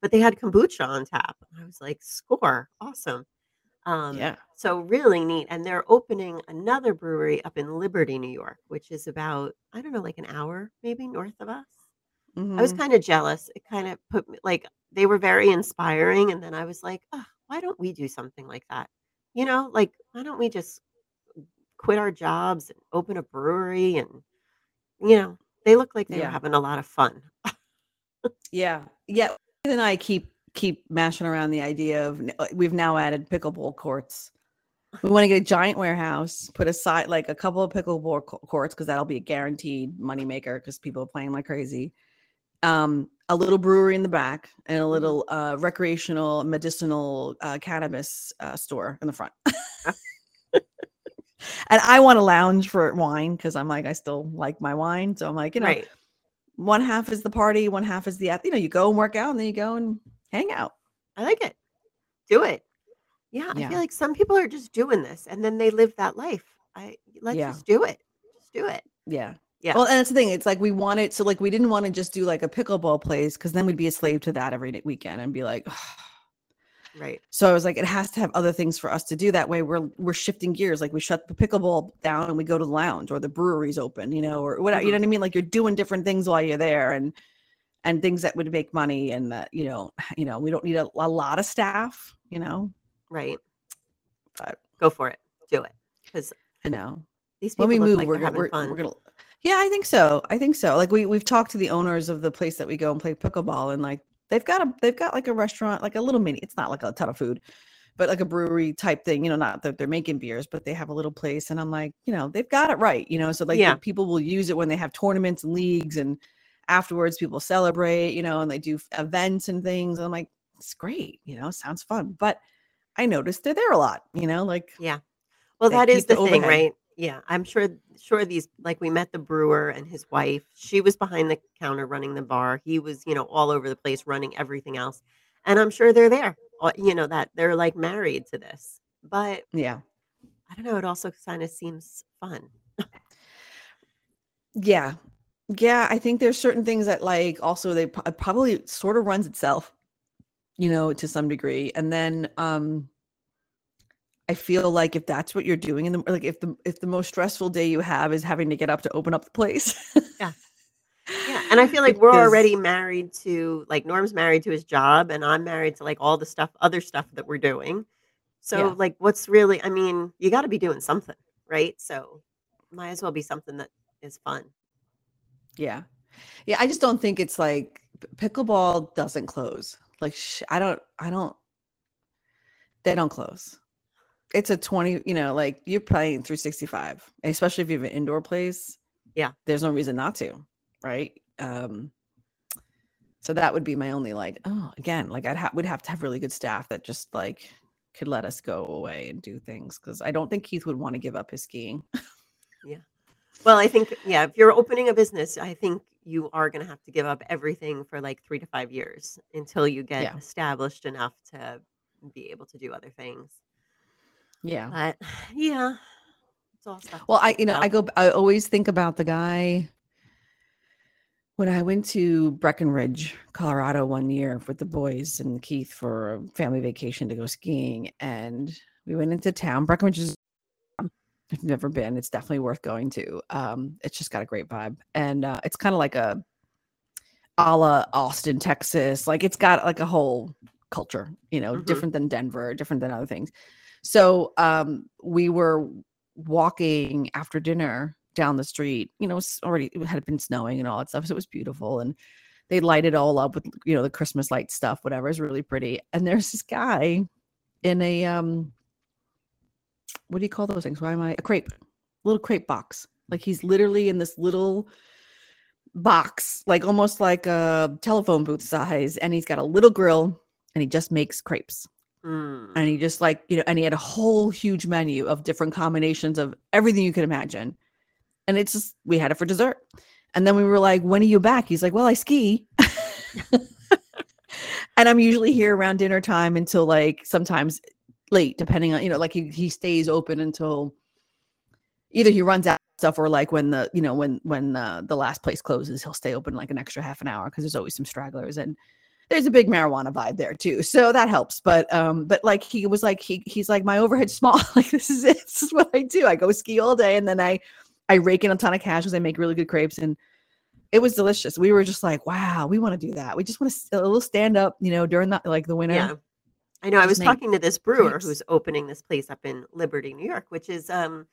But they had kombucha on tap. I was like, score. Awesome. Um, yeah. so really neat. And they're opening another brewery up in Liberty, New York, which is about, I don't know, like an hour maybe north of us. I was Mhm. kind of jealous. It kind of put me like they were very inspiring. And then I was like, oh, why don't we do something like that? You know, like why don't we just quit our jobs and open a brewery? And, you know, they look like they were Yeah. having a lot of fun. Yeah. Yeah. And I keep keep mashing around the idea of uh, we've now added pickleball courts. We want to get a giant warehouse, put aside like a couple of pickleball courts because that'll be a guaranteed moneymaker because people are playing like crazy. Um, a little brewery in the back and a little uh, recreational medicinal uh, cannabis uh, store in the front. and I want a lounge for wine because I'm like I still like my wine, so I'm like you know right. one half is the party, one half is the you know, you go and work out and then you go and hang out. I like it. Do it. Yeah, I feel like some people are just doing this and then they live that life. I let's Yeah. just do it. Just do it. Yeah. Yeah. Well, and that's the thing. It's like we wanted so like we didn't want to just do like a pickleball place because then we'd be a slave to that every weekend and be like, Right. so I was like, it has to have other things for us to do. That way we're we're shifting gears. Like we shut the pickleball down and we go to the lounge or the brewery's open, you know, or whatever. You know Mhm. what I mean? Like you're doing different things while you're there and and things that would make money and that, you know, you know, we don't need a, a lot of staff, you know. Right. But Go for it. Do it. Because I know. these people when we move like we're, gonna we're, we're gonna yeah i think so i think so like we we've talked to the owners of the place that we go and play pickleball and like they've got a they've got like a restaurant like a little mini it's not like a ton of food but like a brewery type thing you know not that they're making beers but they have a little place and i'm like you know they've got it right you know so like Yeah. people will use it when they have tournaments and leagues and afterwards people celebrate you know and they do events and things and i'm like it's great you know sounds fun but I noticed they're there a lot. You know, like Yeah. Well, that is the the thing, overhead. right? Yeah, I'm sure sure these like we met the brewer and his wife. She was behind the counter running the bar. He was, you know, all over the place running everything else. And I'm sure they're there. uh, You know, that they're like married to this. But yeah, I don't know, it also kind of seems fun. yeah, yeah. I think there's certain things that like also they probably sort of runs itself, you know, to some degree, and then um I feel like if that's what you're doing in the like if the if the most stressful day you have is having to get up to open up the place. Yeah. Yeah, and I feel like we're already married to like Norm's married to his job and I'm married to like all the stuff other stuff that we're doing. So Yeah. like what's really I mean, you got to be doing something, right? So might as well be something that is fun. Yeah. Yeah, I just don't think it's like pickleball doesn't close. Like sh- I don't I don't they don't close. It's a 20, you know, like you're playing 365, especially if you have an indoor place. Yeah. There's no reason not to, right? Um so that would be my only like, oh, again, like I'd have would have to have really good staff that just like could let us go away and do things because I don't think Keith would want to give up his skiing. Yeah. Well, I think yeah, if you're opening a business, I think you are going to have to give up everything for like 3 to 5 years until you get Yeah. established enough to be able to do other things. Yeah. But yeah, it's all stuff. Well, I you know, about. I go I always think about the guy when I went to Breckenridge, Colorado one year with the boys and Keith for a family vacation to go skiing and we went into town. Breckenridge is if you've never been, it's definitely worth going to. Um, it's just got a great vibe. And uh, it's kind of like a a la Austin, Texas. Like it's got like a whole culture, you know, Mhm. different than Denver, different than other things. So um, we were walking after dinner down the street. You know, it's already it had been snowing and all that stuff, so it was beautiful. And they light it all up with you know the Christmas light stuff, whatever. It's really pretty. And there's this guy in a um, what do you call those things? Why am I a crepe? Little crepe box. Like he's literally in this little box, like almost like a telephone booth size, and he's got a little grill and he just makes crepes Mm. and he just like you know and he had a whole huge menu of different combinations of everything you could imagine. And it's just we had it for dessert. And then we were like when are you back? He's like well i ski. And i'm usually here around dinner time until like sometimes late depending on you know like he, he stays open until either he runs out of stuff or like when the you know when when uh, the last place closes he'll stay open like an extra half an hour because there's always some stragglers. And there's a big marijuana vibe there too so that helps but um but like he was like he he's like my overhead's small like this is it this is what i do i go ski all day and then i i rake in a ton of cash because i make really good crepes and it was delicious we were just like wow we want to do that we just want to a little stand up you know during the like the winter Yeah. I know. I was talking to this brewer crepes. who's opening this place up in Liberty, New York, which is um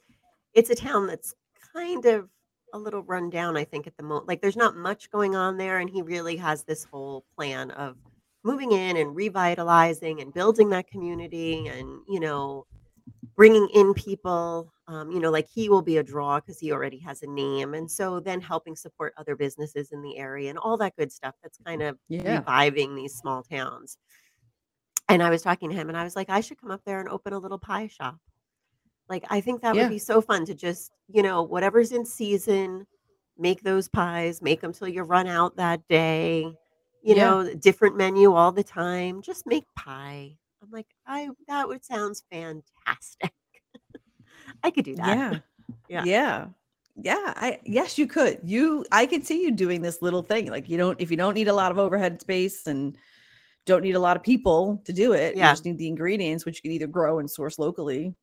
it's a town that's kind of a little run down, I think, at the moment. Like there's not much going on there. And he really has this whole plan of moving in and revitalizing and building that community and, you know, bringing in people. Um, you know, like he will be a draw because he already has a name. And so then helping support other businesses in the area and all that good stuff that's kind of Yeah. reviving these small towns. And I was talking to him and I was like, I should come up there and open a little pie shop. Like, I think that Yeah. would be so fun to just, you know, whatever's in season, make those pies, make them till you run out that day, you Yeah. know, different menu all the time. Just make pie. I'm like, I, that would sounds fantastic. I could do that. yeah Yeah. yeah yeah i yes you could you i could see you doing this little thing like you don't if you don't need a lot of overhead space and don't need a lot of people to do it you Yeah. just need the ingredients which you can either grow and source locally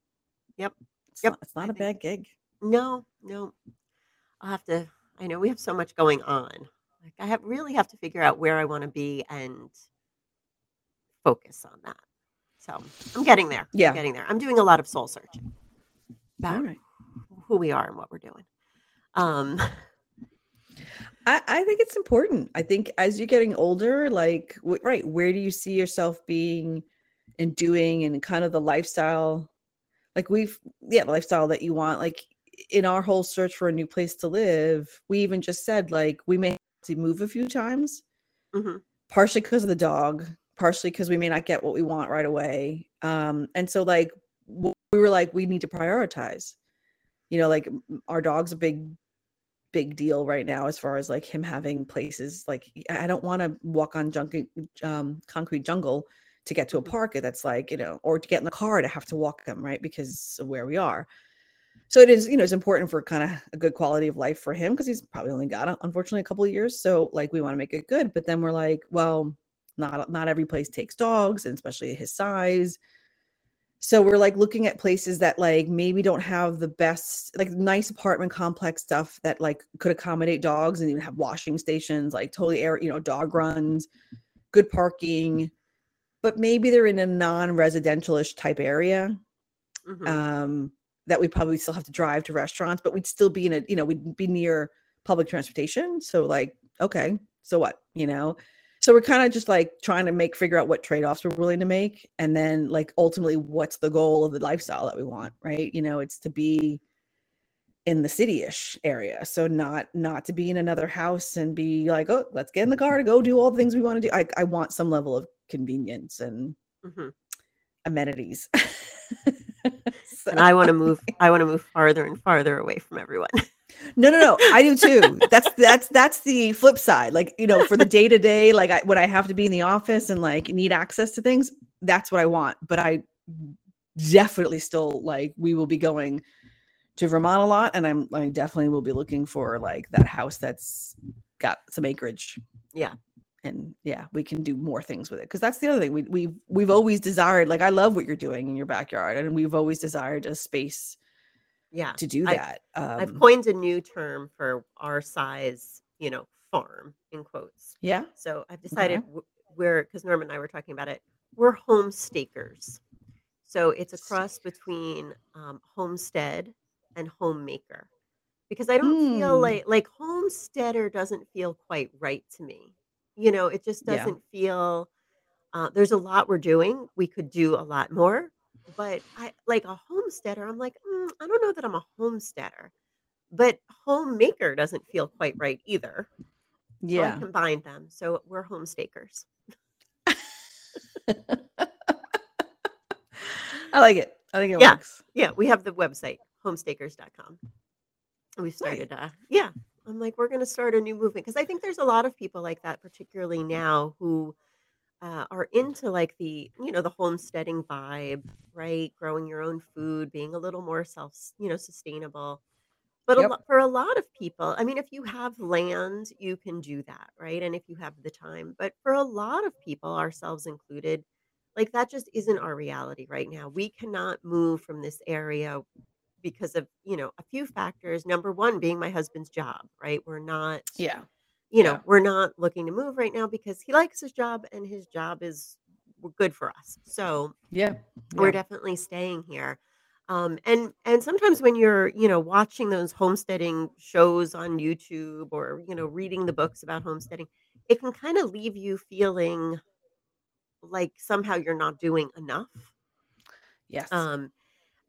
Yep. it's Yep. not, it's not a bad gig No, no. I'll have to I know we have so much going on. Like I have really have to figure out where I want to be and focus on that. So I'm getting there. Yeah. I'm getting there. I'm doing a lot of soul searching all about right who we are and what we're doing. Um I, I think it's important. I think as you're getting older, like w- right, where do you see yourself being and doing and kind of the lifestyle? Like we've yeah, the lifestyle that you want. Like in our whole search for a new place to live, we even just said like we may have to move a few times, mhm. partially because of the dog, partially because we may not get what we want right away. Um, and so like we were like, we need to prioritize. You know, like our dog's a big, big deal right now as far as like him having places. Like I I don't want to walk on junky, um, concrete jungle to get to a Mhm. park that's like you know, or to get in the car to have to walk them right because of where we are. So it is, you know, it's important for kind of a good quality of life for him because he's probably only got, uh, unfortunately, a couple of years. So like we want to make it good, but then we're like, well, not not every place takes dogs, and especially his size. So we're like looking at places that like maybe don't have the best, like nice apartment complex stuff that like could accommodate dogs and even have washing stations, like totally air, you know, dog runs, good parking, but maybe they're in a non-residential-ish type area Mhm. um, that we probably still have to drive to restaurants, but we'd still be in a, you know, we'd be near public transportation. So like, okay, so what, you know? So we're kind of just like trying to make figure out what trade-offs we're willing to make. And then like ultimately what's the goal of the lifestyle that we want, right? You know, it's to be in the city-ish area. So not not to be in another house and be like, oh, let's get in the car to go do all the things we want to do. I, I want some level of convenience and Mhm. amenities. And I want to move. I want to move farther and farther away from everyone. No, no, no. I do too. That's that's that's the flip side. Like, you know, for the day to day, like I, when I have to be in the office and like need access to things, that's what I want. But I definitely still like we will be going to Vermont a lot, and I'm I definitely will be looking for like that house that's got some acreage. Yeah. And yeah, we can do more things with it because that's the other thing we we we've always desired. Like, I love what you're doing in your backyard, and we've always desired a space Yeah. to do that. I've Um, coined a new term for our size, you know, farm in quotes. yeah. So I've decided w- we're because Norm and I were talking about it. We're homestakers. So it's a cross between um, homestead and homemaker. Because I don't feel Mm. like like homesteader doesn't feel quite right to me. You know, it just Yeah. doesn't feel. Uh, there's a lot we're doing. We could do a lot more, but I like a homesteader. I'm like, "Mm, I don't know that I'm a homesteader, but homemaker doesn't feel quite right either. So I Yeah. combined them. So we're homestakers. I like it. I think it Yeah. works. Yeah, we have the website, homestakers.com. We've started, uh, yeah. I'm like, we're going to start a new movement because I think there's a lot of people like that, particularly now, who uh, are into like the, you know, the homesteading vibe, right? Growing your own food, being a little more self, you know, sustainable. But a Yep. lot, for a lot of people, I mean, if you have land, you can do that, right? And if you have the time. But for a lot of people, ourselves included, like that just isn't our reality right now. We cannot move from this area because of, you know, a few factors. Number one being my husband's job, right? We're not, Yeah. you know, Yeah. we're not looking to move right now because he likes his job and his job is good for us. So Yeah. we're definitely staying here. Um, and and sometimes when you're you know watching those homesteading shows on YouTube or you know reading the books about homesteading, it can kind of leave you feeling like somehow you're not doing enough. Yes. Um,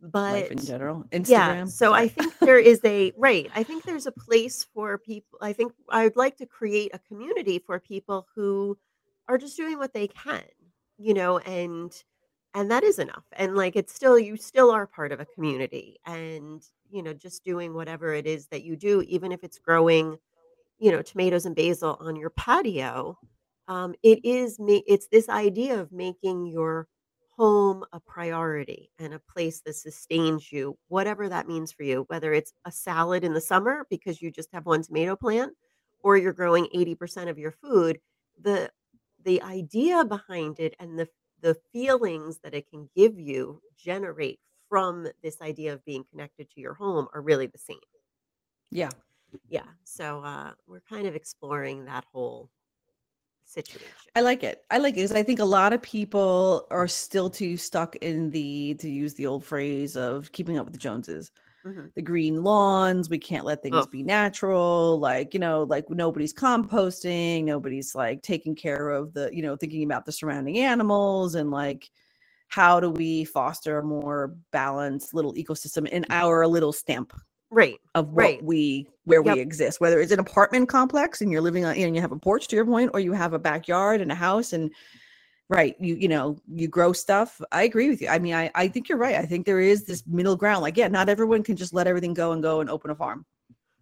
Life in but general. yeah, so I think there is a right. I think there's a place for people. I think I'd like to create a community for people who are just doing what they can, you know, and and that is enough. And like it's still you still are part of a community and you know, just doing whatever it is that you do, even if it's growing, you know, tomatoes and basil on your patio. Um, it is me it's this idea of making your home a priority and a place that sustains you, whatever that means for you, whether it's a salad in the summer because you just have one tomato plant or you're growing 80% of your food, the the idea behind it and the the feelings that it can give you generate from this idea of being connected to your home are really the same. yeah. Yeah. So uh we're kind of exploring that whole situation. I like it. I like it because I think a lot of people are still too stuck in the, to use the old phrase of keeping up with the Joneses. Mhm. The green lawns, we can't let things Ugh. be natural. Like, you know, like nobody's composting, nobody's like taking care of the, you know, thinking about the surrounding animals and like, how do we foster a more balanced little ecosystem in our little stamp Right. of what Right. we where Yep. we exist whether it's an apartment complex and you're living on and you have a porch to your point or you have a backyard and a house and right you you know you grow stuff i agree with you i mean i i think you're right i think there is this middle ground like yeah not everyone can just let everything go and go and open a farm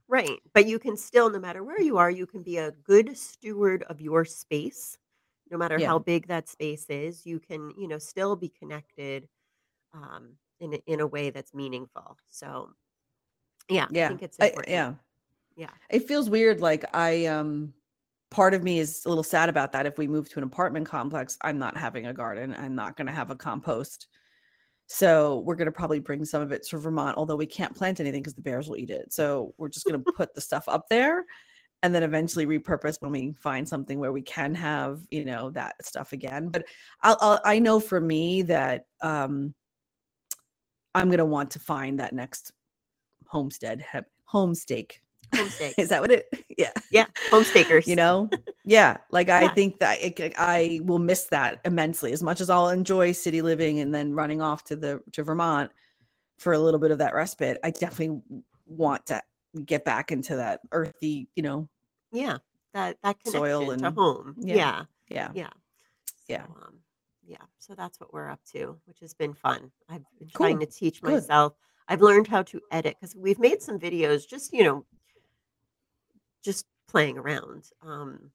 Right. But you can still, no matter where you are, you can be a good steward of your space, no matter yeah how big that space is. You can, you know, still be connected um, in in a way that's meaningful. So, yeah, I yeah think it's I, yeah. Yeah. it feels weird like i um part of me is a little sad about that if we move to an apartment complex i'm not having a garden i'm not going to have a compost. So we're going to probably bring some of it to vermont although we can't plant anything because the bears will eat it. So we're just going to put the stuff up there and then eventually repurpose when we find something where we can have you know that stuff again. But i'll, I'll i know for me that um i'm going to want to find that next homestead he- homestake is that what it yeah Yeah. Homestakers. you know yeah like i think that it, i will miss that immensely as much as i'll enjoy city living and then running off to the to vermont for a little bit of that respite i definitely want to get back into that earthy you know Yeah. That, that soil and home. yeah Yeah. yeah Yeah. yeah So, um, yeah. So that's what we're up to, which has been fun. I've been trying to cool teach good myself. I've learned how to edit because we've made some videos just, you know, just playing around. Um,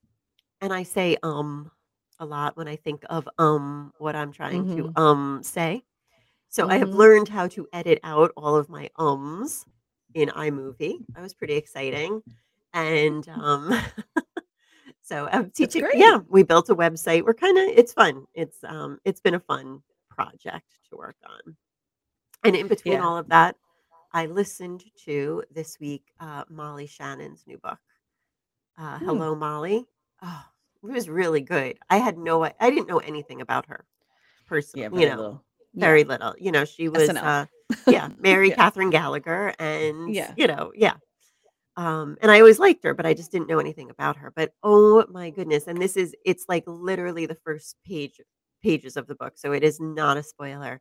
and I say um a lot when I think of um what I'm trying to mm-hmm um say. So I have mm-hmm learned how to edit out all of my ums in iMovie. That was pretty exciting. And um so I'm teaching yeah, we built a website. We're kind of it's fun. It's um it's been a fun project to work on. And in between yeah all of that, I listened to this week uh Molly Shannon's new book uh, Hmm. Hello, Molly. Oh, it was really good. I had no, I didn't know anything about her personally, yeah you very know, little yeah very little. You know, she was, uh, yeah, Mary yeah Catherine Gallagher, and yeah you know, yeah. Um, and I always liked her, but I just didn't know anything about her. But oh my goodness! And this is, it's like literally the first page pages of the book, so it is not a spoiler.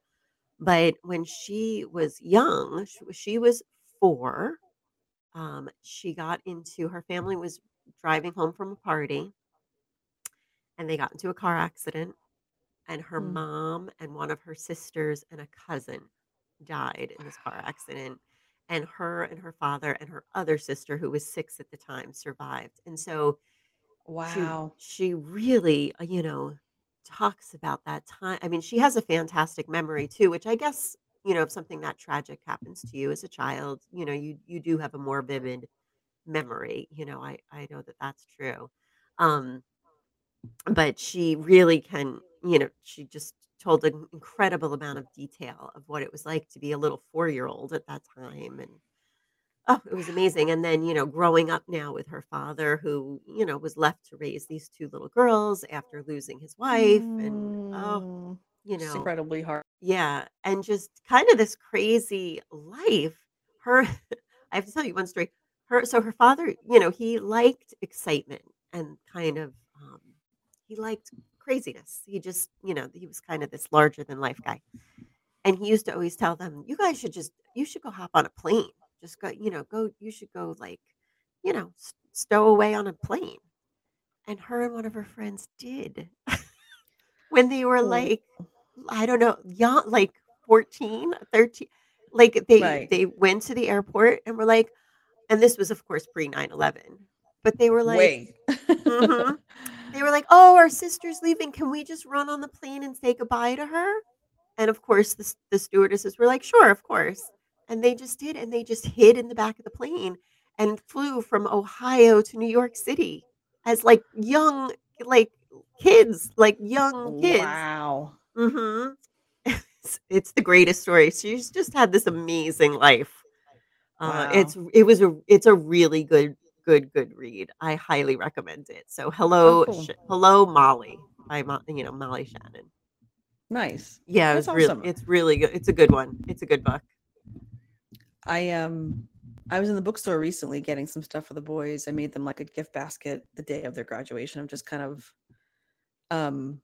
But when she was young, she, she was four. Um, she got into her family was driving home from a party and they got into a car accident and her Hmm. mom and one of her sisters and a cousin died in this car accident and her and her father and her other sister who was 6 at the time survived and so wow she really uh, you know talks about that time i mean she has a fantastic memory too which i guess you know if something that tragic happens to you as a child you know you you do have a more vivid memory you know i i know that that's true. Um but she really can you know she just told an incredible amount of detail of what it was like to be a little four-year-old at that time and oh it was amazing and then you know growing up now with her father who you know was left to raise these two little girls after losing his wife and oh Mm. you know incredibly hard. Yeah and just kind of this crazy life. Her i have to tell you one story. Her so her father you know he liked excitement and kind of um he liked craziness. He just you know he was kind of this larger than life guy. And he used to always tell them you guys should just you should go hop on a plane just go you know go you should go like you know stow away on a plane and her and one of her friends did when they were like I don't know, young, like 14, 13. Like they right they went to the airport and were like, and this was of course pre nine eleven, but they were like, mm-hmm. They were like, oh, our sister's leaving. Can we just run on the plane and say goodbye to her? And of course, the, the stewardesses were like, sure, of course. And they just did, and they just hid in the back of the plane and flew from Ohio to New York City as like young, like kids, like young kids. wow Mm-hmm. It's, it's the greatest story. She's just had this amazing life. Uh, it's it was a it's a really good good good read. I highly recommend it. So oh hello cool Sh- hello Molly by Mo- you know Molly Shannon. nice Yeah, it was real. awesome It's really good. It's a good one. It's a good book. I um I was in the bookstore recently getting some stuff for the boys. I made them like a gift basket the day of their graduation of just kind of um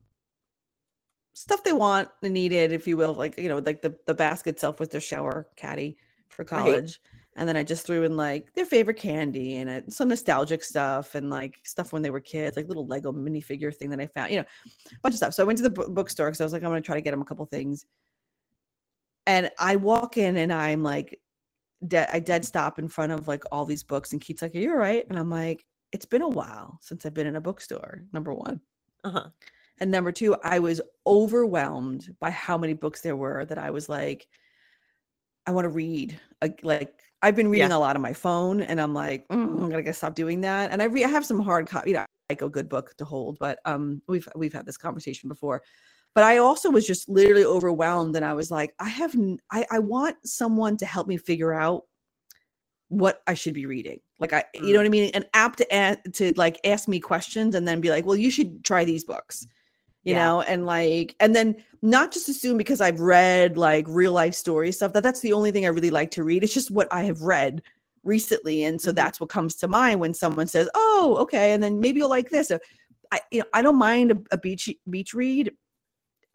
stuff they want and needed, if you will. Like, you know, like the, the basket itself was their shower caddy for Right. college. And then I just threw in like their favorite candy and it, some nostalgic stuff and like stuff when they were kids, like little Lego minifigure thing that I found, you know, a bunch of stuff. So I went to the b- bookstore because I was like, I'm going to try to get them a couple things. And I walk in and I'm like, de- I dead stop in front of like all these books. And Keith's like, Are you all right? And I'm like, It's been a while since I've been in a bookstore, number one. Uh-huh. And number two, I was overwhelmed by how many books there were that I was like, I want to read. Like, like I've been reading Yeah. a lot on my phone, and I'm like, mm, I'm gonna stop doing that. And I, re- I have some hard copy, you know, like a good book to hold, but um, we've we've had this conversation before. But I also was just literally overwhelmed, and I was like, I have, I, I want someone to help me figure out what I should be reading. Like I, you know what I mean? An app to a- to like ask me questions and then be like, well, you should try these books, you Yeah. know, and like, and then not just assume because I've read like real life story stuff that that's the only thing I really like to read. It's just what I have read recently, and so Mhm. that's what comes to mind when someone says, "Oh, okay," and then maybe you'll like this. So I, you know, I don't mind a, a beach beach read.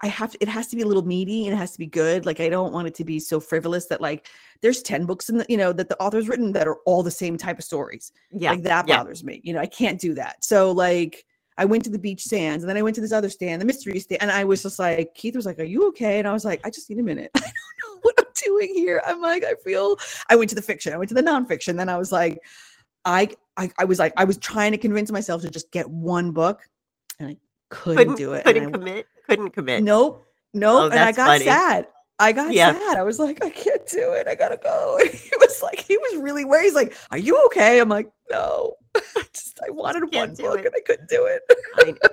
I have to, it has to be a little meaty and it has to be good. Like I don't want it to be so frivolous that like there's 10 books in the, you know, that the author's written that are all the same type of stories. Yeah. Like that yeah. bothers me. You know, I can't do that. So like I went to the beach stands and then I went to this other stand, the mystery stand, and I was just like, Keith was like, Are you okay? And I was like, I just need a minute. I don't know what I'm doing here. I'm like, I feel I went to the fiction, I went to the nonfiction. Then I was like, I I, I was like, I was trying to convince myself to just get one book and I couldn't, Couldn't do it. and Couldn't I- commit. Couldn't commit. Nope. Nope. Oh, and I got funny. sad. I got Yeah. sad. I was like, I can't do it. I gotta go. And he was like, he was really worried. He's like, Are you okay? I'm like, No. I just I wanted one book it. and I couldn't do it.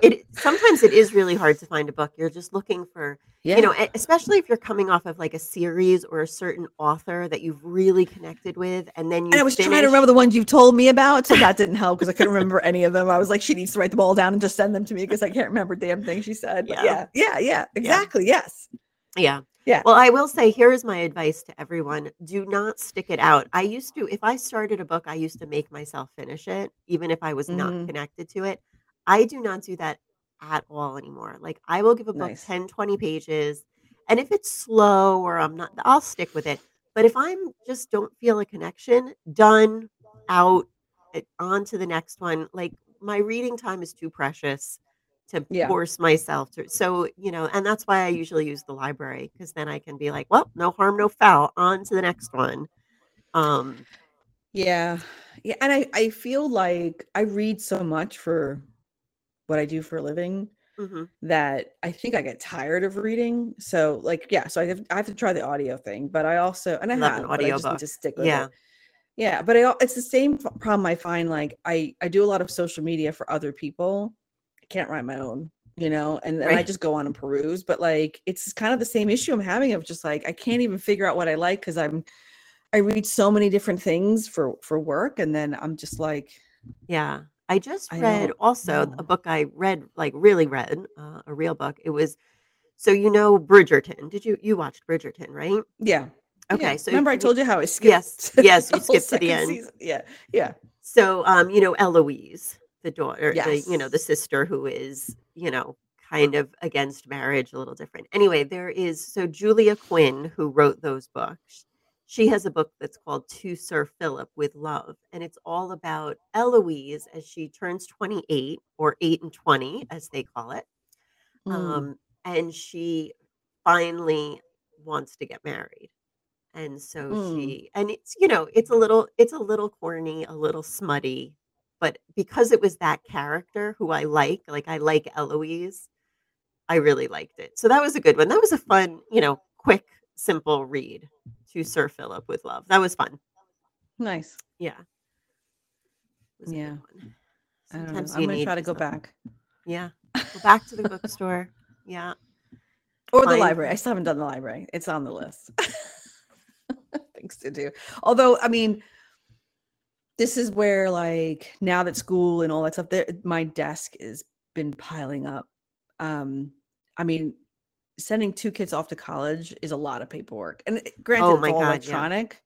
It sometimes it is really hard to find a book. You're just looking for, Yeah. you know, especially if you're coming off of like a series or a certain author that you've really connected with, and then you and I was trying to remember the ones you've told me about, so that didn't help because I couldn't remember any of them. I was like, she needs to write them all down and just send them to me because I can't remember damn thing she said. Yeah. yeah, yeah, yeah, exactly. Yes. Yeah. Yeah. Well, I will say here is my advice to everyone. Do not stick it out. I used to if I started a book, I used to make myself finish it even if I was not Mhm. connected to it. I do not do that at all anymore. Like I will give a book Nice. 10 20 pages and if it's slow or I'm not I'll stick with it. But if I'm just don't feel a connection, done, out, eh, on to the next one. Like my reading time is too precious to Yeah. force myself to so you know and that's why i usually use the library because then i can be like well no harm no foul on to the next one um Yeah. Yeah. And I, I feel like I read so much for what I do for a living mhm, that I think I get tired of reading. So like, yeah, so I have, I have to try the audio thing, but I also, and I Love have, an I just to stick with yeah it. Yeah. But I, it's the same problem I find. Like I, I do a lot of social media for other people. I can't write my own, you know, and then I just go on and peruse, but like, it's kind of the same issue I'm having of just like, I can't even figure out what I like. Cause I'm, I read so many different things for, for work. And then I'm just like, yeah i just read don't also know. a book i read like really read uh, a real book it was so you know bridgerton did you you watched bridgerton right yeah. okay yeah. so remember I told you how I skipped. Yes, yes, you skipped to the end. season. Yeah. Yeah. So, um, you know, Eloise, the daughter, the, you know, the sister who is, you know, kind of against marriage, a little different. Anyway, there is so Julia Quinn, who wrote those books, she has a book that's called To Sir Phillip with Love. And it's all about Eloise as she turns 28 or 8 and 20, as they call it. Mm. Um, and she finally wants to get married. And so Mm. she and it's you know, it's a little it's a little corny, a little smutty, but because it was that character who I like, like I like Eloise, I really liked it. So that was a good one. That was a fun, you know, quick, simple read to Sir Phillip with love. That was fun. nice. Yeah. It was a good Yeah. I don't know. I'm gonna try to go back Yeah. Go back to the bookstore. Yeah. or the library. I still haven't done the library. It's on the list. Things to do. Although, I mean, this is where like now that school and all that stuff, there my desk has been piling up. Um, I mean, sending two kids off to college is a lot of paperwork, and granted, Oh it's all God, yeah. electronic.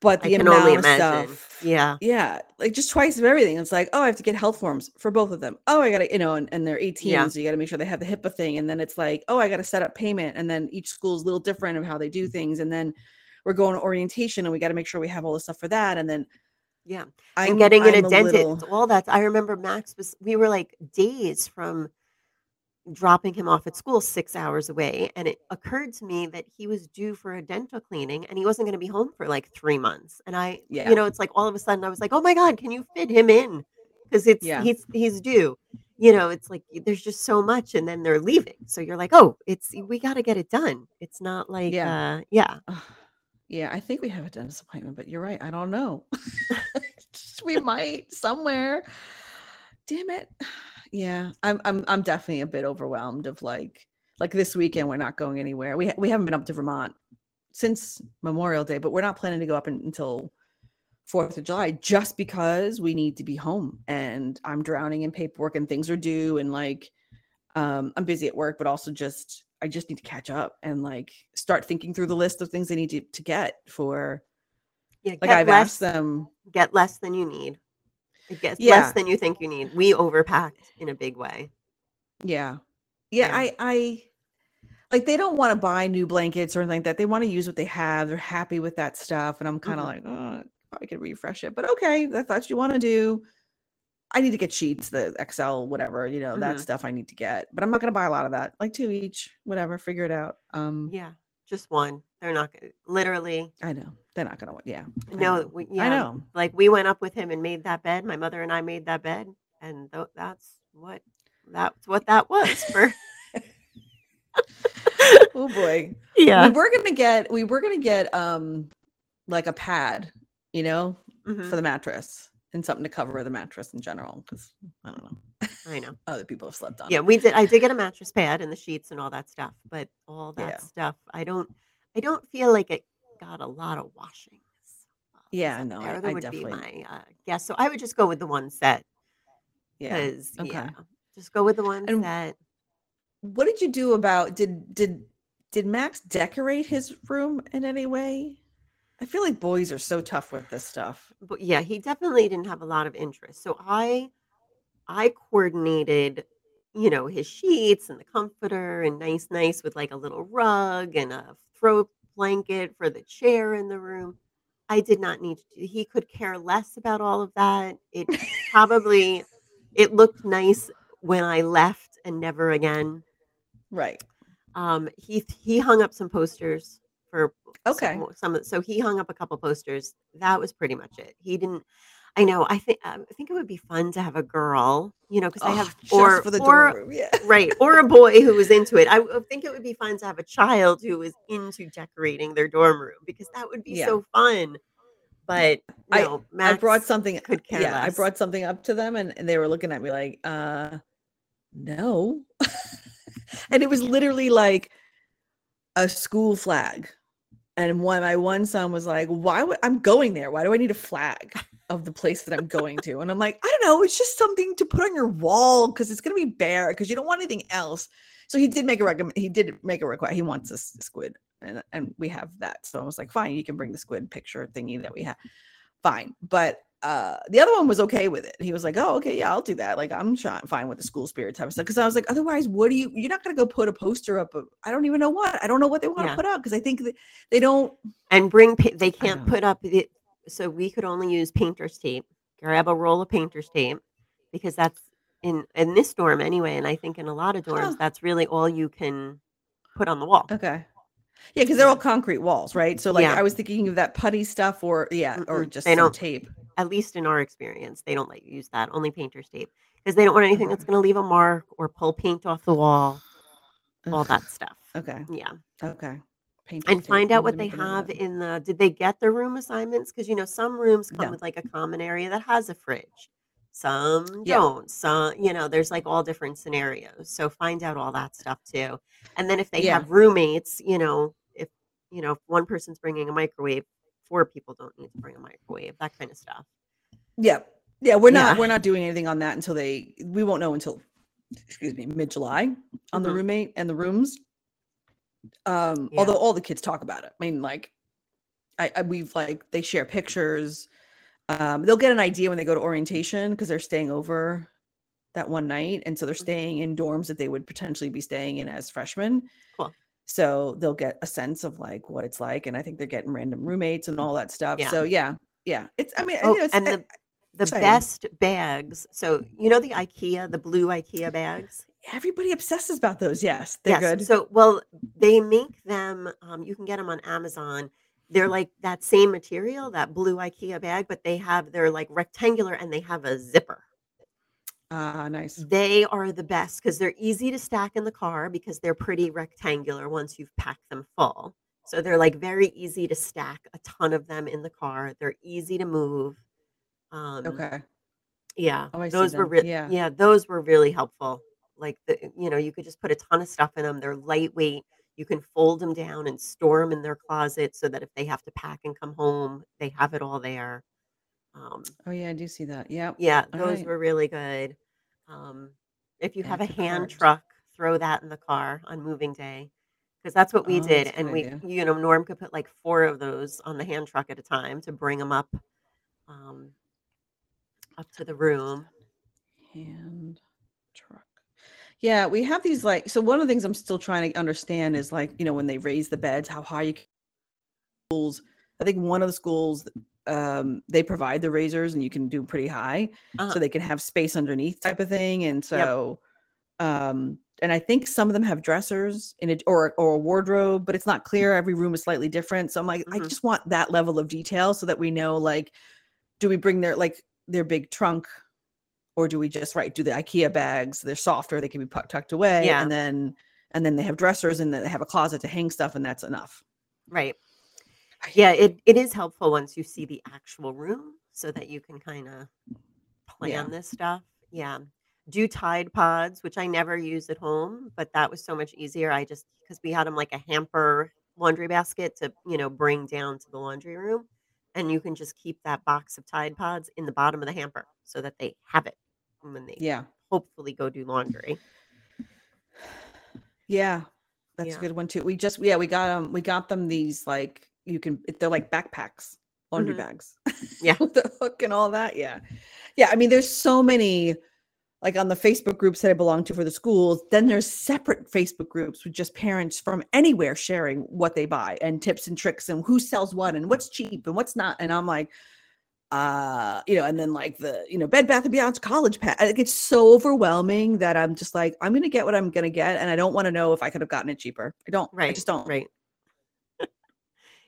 But the amount of stuff, Yeah. yeah like just twice of everything it's like oh i have to get health forms for both of them oh i gotta you know and, and they're 18 Yeah. so you gotta make sure they have the hipaa thing and then it's like oh i gotta set up payment and then each school is a little different of how they do things and then we're going to orientation and we got to make sure we have all the stuff for that. And then Yeah. I'm and getting in I'm a dentist, little- all that. I remember Max was, we were like days from dropping him off at school six hours away. And it occurred to me that he was due for a dental cleaning and he wasn't going to be home for like three months. And I, Yeah. you know, it's like all of a sudden I was like, oh my God, can you fit him in? Because it's, Yeah. he's, he's due. You know, it's like there's just so much and then they're leaving. So you're like, oh, it's, we got to get it done. It's not like, Yeah. uh, yeah. Yeah, I think we have a dentist appointment, but you're right. I don't know. we might somewhere. Damn it. Yeah, I'm I'm I'm definitely a bit overwhelmed of like like this weekend we're not going anywhere. We we haven't been up to Vermont since Memorial Day, but we're not planning to go up un- until 4th of July just because we need to be home and I'm drowning in paperwork and things are due and like um I'm busy at work but also just I just need to catch up and like start thinking through the list of things I need to, to get for Yeah. like get I've less- asked them get less than you need. It gets Yeah. less than you think you need. We overpacked in a big way. Yeah. Yeah, Yeah. I I like they don't want to buy new blankets or anything like that. They want to use what they have. They're happy with that stuff. And I'm kind of Mhm. like, oh, probably could refresh it. But okay, that's what you want to do. I need to get sheets, the XL, whatever, you know, that Mhm. stuff I need to get. But I'm not gonna buy a lot of that. Like two each, whatever, figure it out. Um Yeah, just one. They're not gonna literally. I know. They're not gonna want yeah. No, we, I know. like we went up with him and made that bed. My mother and I made that bed, and th- that's what that's what that was for. Oh boy. yeah. We were gonna get we were gonna get um like a pad, you know, Mhm, for the mattress and something to cover the mattress in general because I don't know I know. other people have slept on. Yeah, it. we did. I did get a mattress pad and the sheets and all that stuff, but all that Yeah. stuff, I don't. I don't feel like it got a lot of washing. uh, Yeah, no, there. I- that I would definitely- be my uh, guess. So I would just go with the one set yeah. okay. yeah, just go with the one And set. What did you do about did did did Max decorate his room in any way? I feel like boys are so tough with this stuff. but yeah, he definitely didn't have a lot of interest. So I I coordinated, you know, his sheets and the comforter and nice nice with like a little rug and a throw blanket for the chair in the room. I did not need to he could care less about all of that. It probably it looked nice when I left and never again. Right. Um he he hung up some posters for Okay. some, some so he hung up a couple posters. That was pretty much it. He didn't. I know. I think um, I think it would be fun to have a girl, you know, because I Oh, have or for the or room. Yeah. right or a boy who was into it. I think it would be fun to have a child who was into decorating their dorm room because that would be Yeah. so fun. But I- no, I brought something could care yeah, I brought something up to them and, and they were looking at me like, uh no. and it was literally like a school flag. And one my one son was like, Why would I'm going there? Why do I need a flag of the place that I'm going to? And I'm like, I don't know, it's just something to put on your wall because it's gonna be bare because you don't want anything else. So he did make a recommend he did make a request. He wants a squid and and we have that. So I was like, fine, you can bring the squid picture thingy that we have. Fine. But uh the other one was okay with it. He was like, "Oh, okay, yeah, I'll do that." Like I'm fine with the school spirit type of stuff because I was like, otherwise, what do you? You're not gonna go put a poster up. Of, I don't even know what. I don't know what they want to Yeah. put up because I think that they don't. and bring they can't put up the so we could only use painter's tape grab a roll of painter's tape because that's in in this dorm anyway and i think in a lot of dorms Huh. that's really all you can put on the wall Okay. Yeah, because they're all concrete walls, right? So like Yeah. I was thinking of that putty stuff, or yeah, or just they some don't- tape. At least in our experience they don't let you use that only painter's tape because they don't want anything that's going to leave a mark or pull paint off the wall all Ugh, that stuff Okay. yeah Okay. Painter's and find out what they make a note of have that. in the did they get their room assignments because you know some rooms come No. with like a common area that has a fridge some Yeah. don't some you know there's like all different scenarios so find out all that stuff too and then if they Yeah. have roommates you know if you know if one person's bringing a microwave four people don't need to bring a microwave that kind of stuff Yeah. Yeah, we're not Yeah. we're not doing anything on that until they we won't know until excuse me, mid July on the Mhm. roommate and the rooms. Um, Yeah. although all the kids talk about it. I mean, like I, I we've like they share pictures. Um, they'll get an idea when they go to orientation because they're staying over that one night. And so they're Mhm. staying in dorms that they would potentially be staying in as freshmen. Cool. So they'll get a sense of like what it's like and i think they're getting random roommates and all that stuff Yeah. so yeah yeah it's i mean Oh, you know, and uh, the the exciting. best bags. So you know the IKEA, the blue IKEA bags. everybody obsesses about those yes they're yes. good So well, they make them. Um, you can get them on Amazon. They're like that same material, that blue IKEA bag, but they have they're like rectangular and they have a zipper. Ah nice They are the best because they're easy to stack in the car because they're pretty rectangular once you've packed them full. So they're like very easy to stack a ton of them in the car. They're easy to move. Um, okay Yeah, Oh, I see those were really Yeah. yeah, those were really helpful. Like the you know, you could just put a ton of stuff in them. They're lightweight. You can fold them down and store them in their closet so that if they have to pack and come home, they have it all there. Um, oh yeah i do see that yeah yeah, those right. were really good. Um, if you have a to hand cart. truck, throw that in the car on moving day because that's what we Oh, did. that's a And we, idea. you know, Norm could put like four of those on the hand truck at a time to bring them up, um, up to the room. hand truck yeah we have these like so one of the things i'm still trying to understand is like you know when they raise the beds how high you can schools i think one of the schools um they provide the risers and you can do pretty high Uh-huh. so they can have space underneath type of thing and so um and i think some of them have dressers in it or or a wardrobe but it's not clear every room is slightly different so i'm like i Mhm. just want that level of detail so that we know like do we bring their like their big trunk or do we just right do the ikea bags they're softer they can be tucked away Yeah. and then and then they have dressers and then they have a closet to hang stuff and that's enough Right. Yeah, it, it is helpful once you see the actual room so that you can kind of plan Yeah. this stuff. Yeah. Do Tide Pods, which I never use at home, but that was so much easier. I just, because we had them like a hamper laundry basket to, you know, bring down to the laundry room. And you can just keep that box of Tide Pods in the bottom of the hamper so that they have it when they yeah hopefully go do laundry. yeah that's Yeah. a good one too we just yeah we got um we got them these like you can they're like backpacks laundry Mhm. bags Yeah. with the hook and all that yeah yeah i mean there's so many like on the facebook groups that i belong to for the schools then there's separate facebook groups with just parents from anywhere sharing what they buy and tips and tricks and who sells what and what's cheap and what's not and i'm like uh you know and then like the you know bed bath and beyond's college pack like it's so overwhelming that i'm just like i'm gonna get what i'm gonna get and i don't want to know if i could have gotten it cheaper i don't right i just don't Right.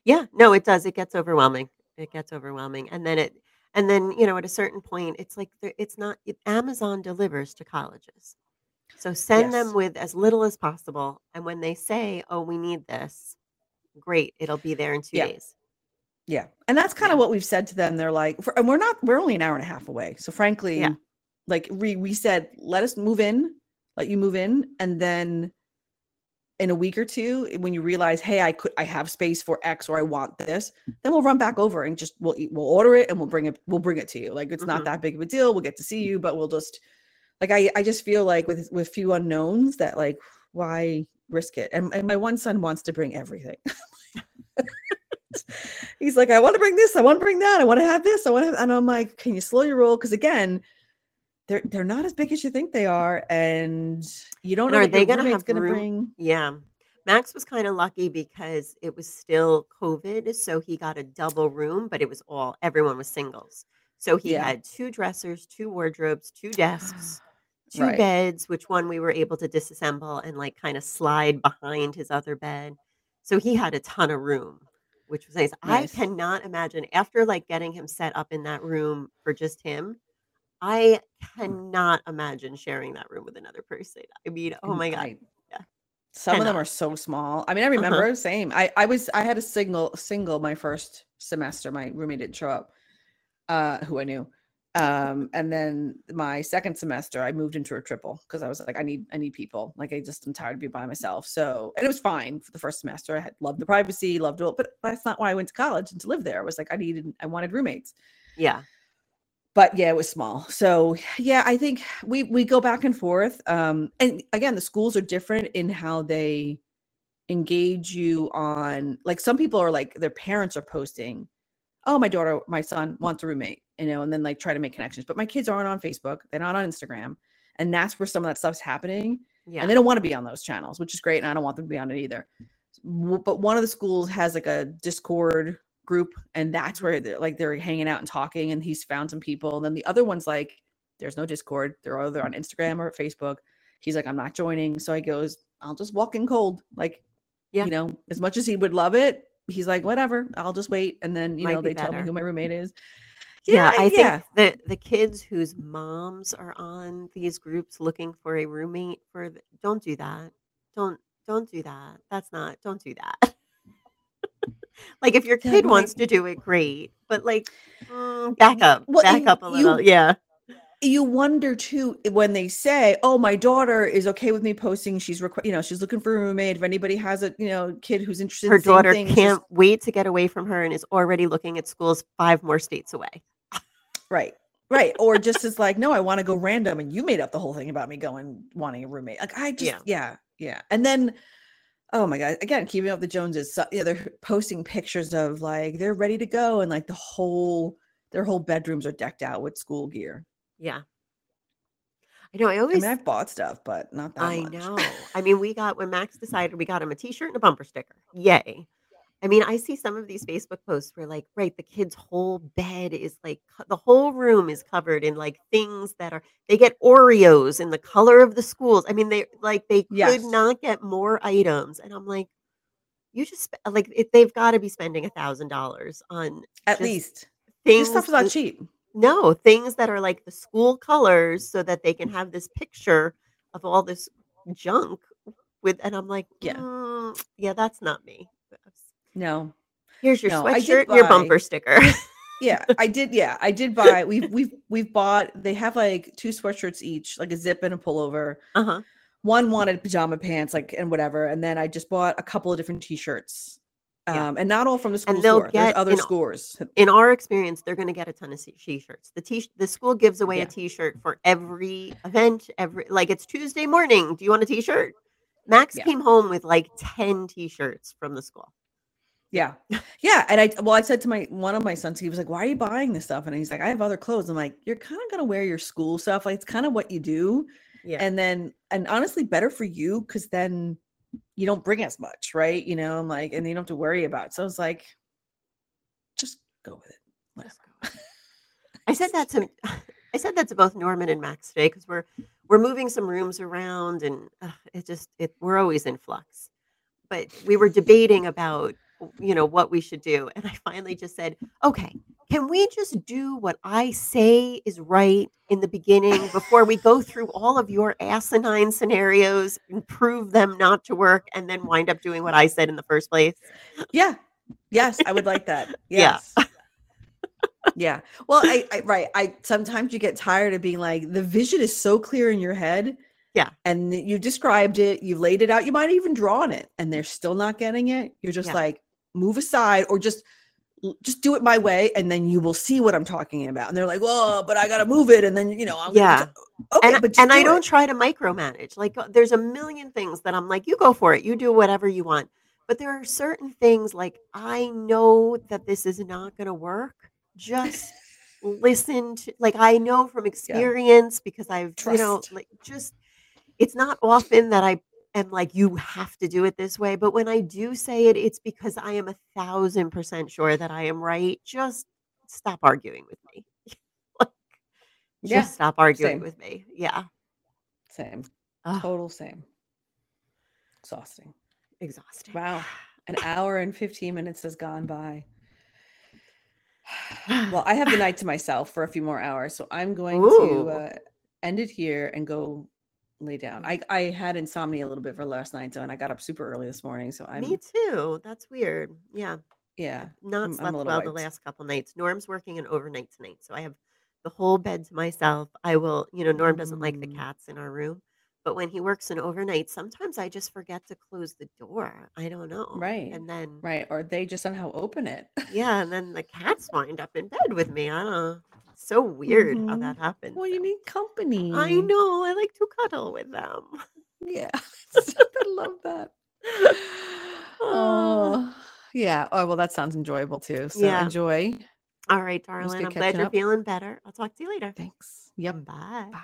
Yeah, no, it does. It gets overwhelming. It gets overwhelming. And then it and then, you know, at a certain point, it's like there- it's not it, Amazon delivers to colleges. So send them with as little as possible. And when they say, "Oh, we need this," great, it'll be there in 2 Yeah. days. Yeah. And that's kind Yeah. of what we've said to them. They're like, for, and we're not, we're only an hour and a half away. So frankly, Yeah. like we, we said, let us move in, let you move in. And then in a week or two, when you realize, hey, I could, I have space for X or I want this, then we'll run back over and just, we'll, eat- we'll order it and we'll bring it, we'll bring it to you. Like it's Mhm. not that big of a deal. We'll get to see you, but we'll just, like, I, I just feel like with, with few unknowns that like, why risk it? And, and my one son wants to bring everything. He's like, I want to bring this, I want to bring that, I want to have this, I want to, and I'm like, can you slow your roll? Because again, they're they're not as big as you think they are, and you don't And know are they gonna have gonna room? bring. Yeah. Max was kind of lucky because it was still COVID, so he got a double room, but it was all everyone was singles. So he Yeah. had two dressers, two wardrobes, two desks, two Right. beds, which one we were able to disassemble and like kind of slide behind his other bed. So he had a ton of room, which was nice. I cannot imagine after like getting him set up in that room for just him. I cannot imagine sharing that room with another person. I mean, oh my god. Yeah. Some of them are so small. I mean, I Uh-huh. remember same. I I was I had a single single my first semester. My roommate didn't show up, uh, who I knew. Um, and then my second semester, I moved into a triple because I was like, I need I need people. Like I just am tired of being by myself. So and it was fine for the first semester. I had loved the privacy, loved it, but that's not why I went to college and to live there. I was like, I needed I wanted roommates. Yeah. But yeah, it was small. So yeah, I think we we go back and forth. Um, and again, the schools are different in how they engage you on. Like some people are like their parents are posting, "Oh, my daughter, my son wants a roommate," you know, and then like try to make connections. But my kids aren't on Facebook; they're not on Instagram, and that's where some of that stuff's happening. Yeah. and they don't want to be on those channels, which is great, and I don't want them to be on it either. But one of the schools has like a Discord group, and that's where they're like they're hanging out and talking, and he's found some people. And then the other one's like, there's no Discord. They're either on Instagram or Facebook. He's like, I'm not joining. So I goes, I'll just walk in cold. Like, Yeah. you know, as much as he would love it, he's like, whatever, I'll just wait. And then, you Might know, they tell me who my roommate is. Yeah, I think yeah. the the kids whose moms are on these groups looking for a roommate for the, don't do that. Don't don't do that. That's not don't do that. like if your kid wants to do it, great. But like mm, back up. Well, back you- up a you- little. yeah. you wonder too when they say, "Oh, my daughter is okay with me posting. She's requ- you know she's looking for a roommate. If anybody has a you know kid who's interested, Her in daughter thing, can't wait to get away from her and is already looking at schools five more states away. right, right, or just is like, no, I want to go random, and you made up the whole thing about me going wanting a roommate. Like I just Yeah. yeah yeah, and then. Oh my god! Again, keeping up the Joneses. So, yeah, they're posting pictures of like they're ready to go, and like the whole their whole bedrooms are decked out with school gear. Yeah. I know. I I always mean, I've bought stuff, but not that I much. know. I mean, we got when Max decided we got him a t-shirt and a bumper sticker. Yay. I mean, I see some of these Facebook posts where like, right, the kid's whole bed is like co- the whole room is covered in like things that are they get Oreos in the color of the schools. I mean, they like they could Yes. not get more items. And I'm like, you just like it, they've got to be spending a thousand dollars on At least things this stuff's not cheap. no, things that are like the school colors so that they can have this picture of all this junk with and I'm like, Yeah. "Mm, yeah, that's not me. No, Here's your No, sweatshirt, and your bumper sticker. yeah i did yeah i did buy we've we've we've bought they have like two sweatshirts each like a zip and a pullover uh-huh. one wanted pajama pants like and whatever and then i just bought a couple of different t-shirts Yeah. um and not all from the school And they'll store there's get other in- stores In our experience, they're going to get a ton of t- t-shirts. The t the school gives away Yeah. a t-shirt for every event, every like it's Tuesday morning. Do you want a t-shirt? Max Yeah. came home with like 10 t-shirts from the school. Yeah yeah and i well i said to my one of my sons he was like why are you buying this stuff and he's like i have other clothes i'm like you're kind of going to wear your school stuff like it's kind of what you do Yeah. and then and honestly better for you because then you don't bring as much right you know i'm like and you don't have to worry about it. so it's like just go with it whatever. I said that to I said that to both Norman and Max today because we're we're moving some rooms around and uh, it just it we're always in flux. But we were debating about you know what we should do and I finally just said, "Okay, can we just do what I say is right in the beginning before we go through all of your asinine scenarios and prove them not to work and then wind up doing what I said in the first place?" Yeah. Yes, I would like that. Yeah. Yes. yeah. Well, I, I right. I sometimes you get tired of being like the vision is so clear in your head. Yeah. And you described it, you laid it out, you might even drawn it, and they're still not getting it. You're just Yeah. like, move aside or just just do it my way, and then you will see what I'm talking about. And they're like, well, but I gotta move it, and then you know, I'm Yeah. okay, and, but and I do don't try to micromanage. Like uh, there's a million things that I'm like, you go for it, you do whatever you want. But there are certain things like I know that this is not going to work. Just listen to like I know from experience because I've you know like just it's not often that I am like you have to do it this way, but when I do say it, it's because I am a thousand percent sure that I am right. Just stop arguing with me. like, Yeah, just stop arguing same. with me. Yeah. Same. Ugh, Total same. Exhausting. exhausting. Wow. An hour and 15 minutes has gone by. Well, I have the night to myself for a few more hours, so I'm going Ooh. to uh, end it here and go lay down. I, I had insomnia a little bit for last night, so and I got up super early this morning. So I'm Me too. That's weird. Yeah. yeah, Not I'm- I'm a slept the last couple nights. Norm's working an overnight tonight. So I have the whole bed to myself. I will, you know, Norm doesn't like the Mm. cats in our room. But when he works an overnight, sometimes I just forget to close the door. I don't know. Right. And then right. Or they just somehow open it. yeah, and then the cats wind up in bed with me. I don't know. It's so weird how Mhm. that happens. well, you need company. I know. I like to cuddle with them. Yeah, I love that. Oh, yeah. Oh, well, that sounds enjoyable too. So Yeah. enjoy. All right, darling. I'm glad you're up. feeling better. I'll talk to you later. Thanks. Yep. Bye. Bye.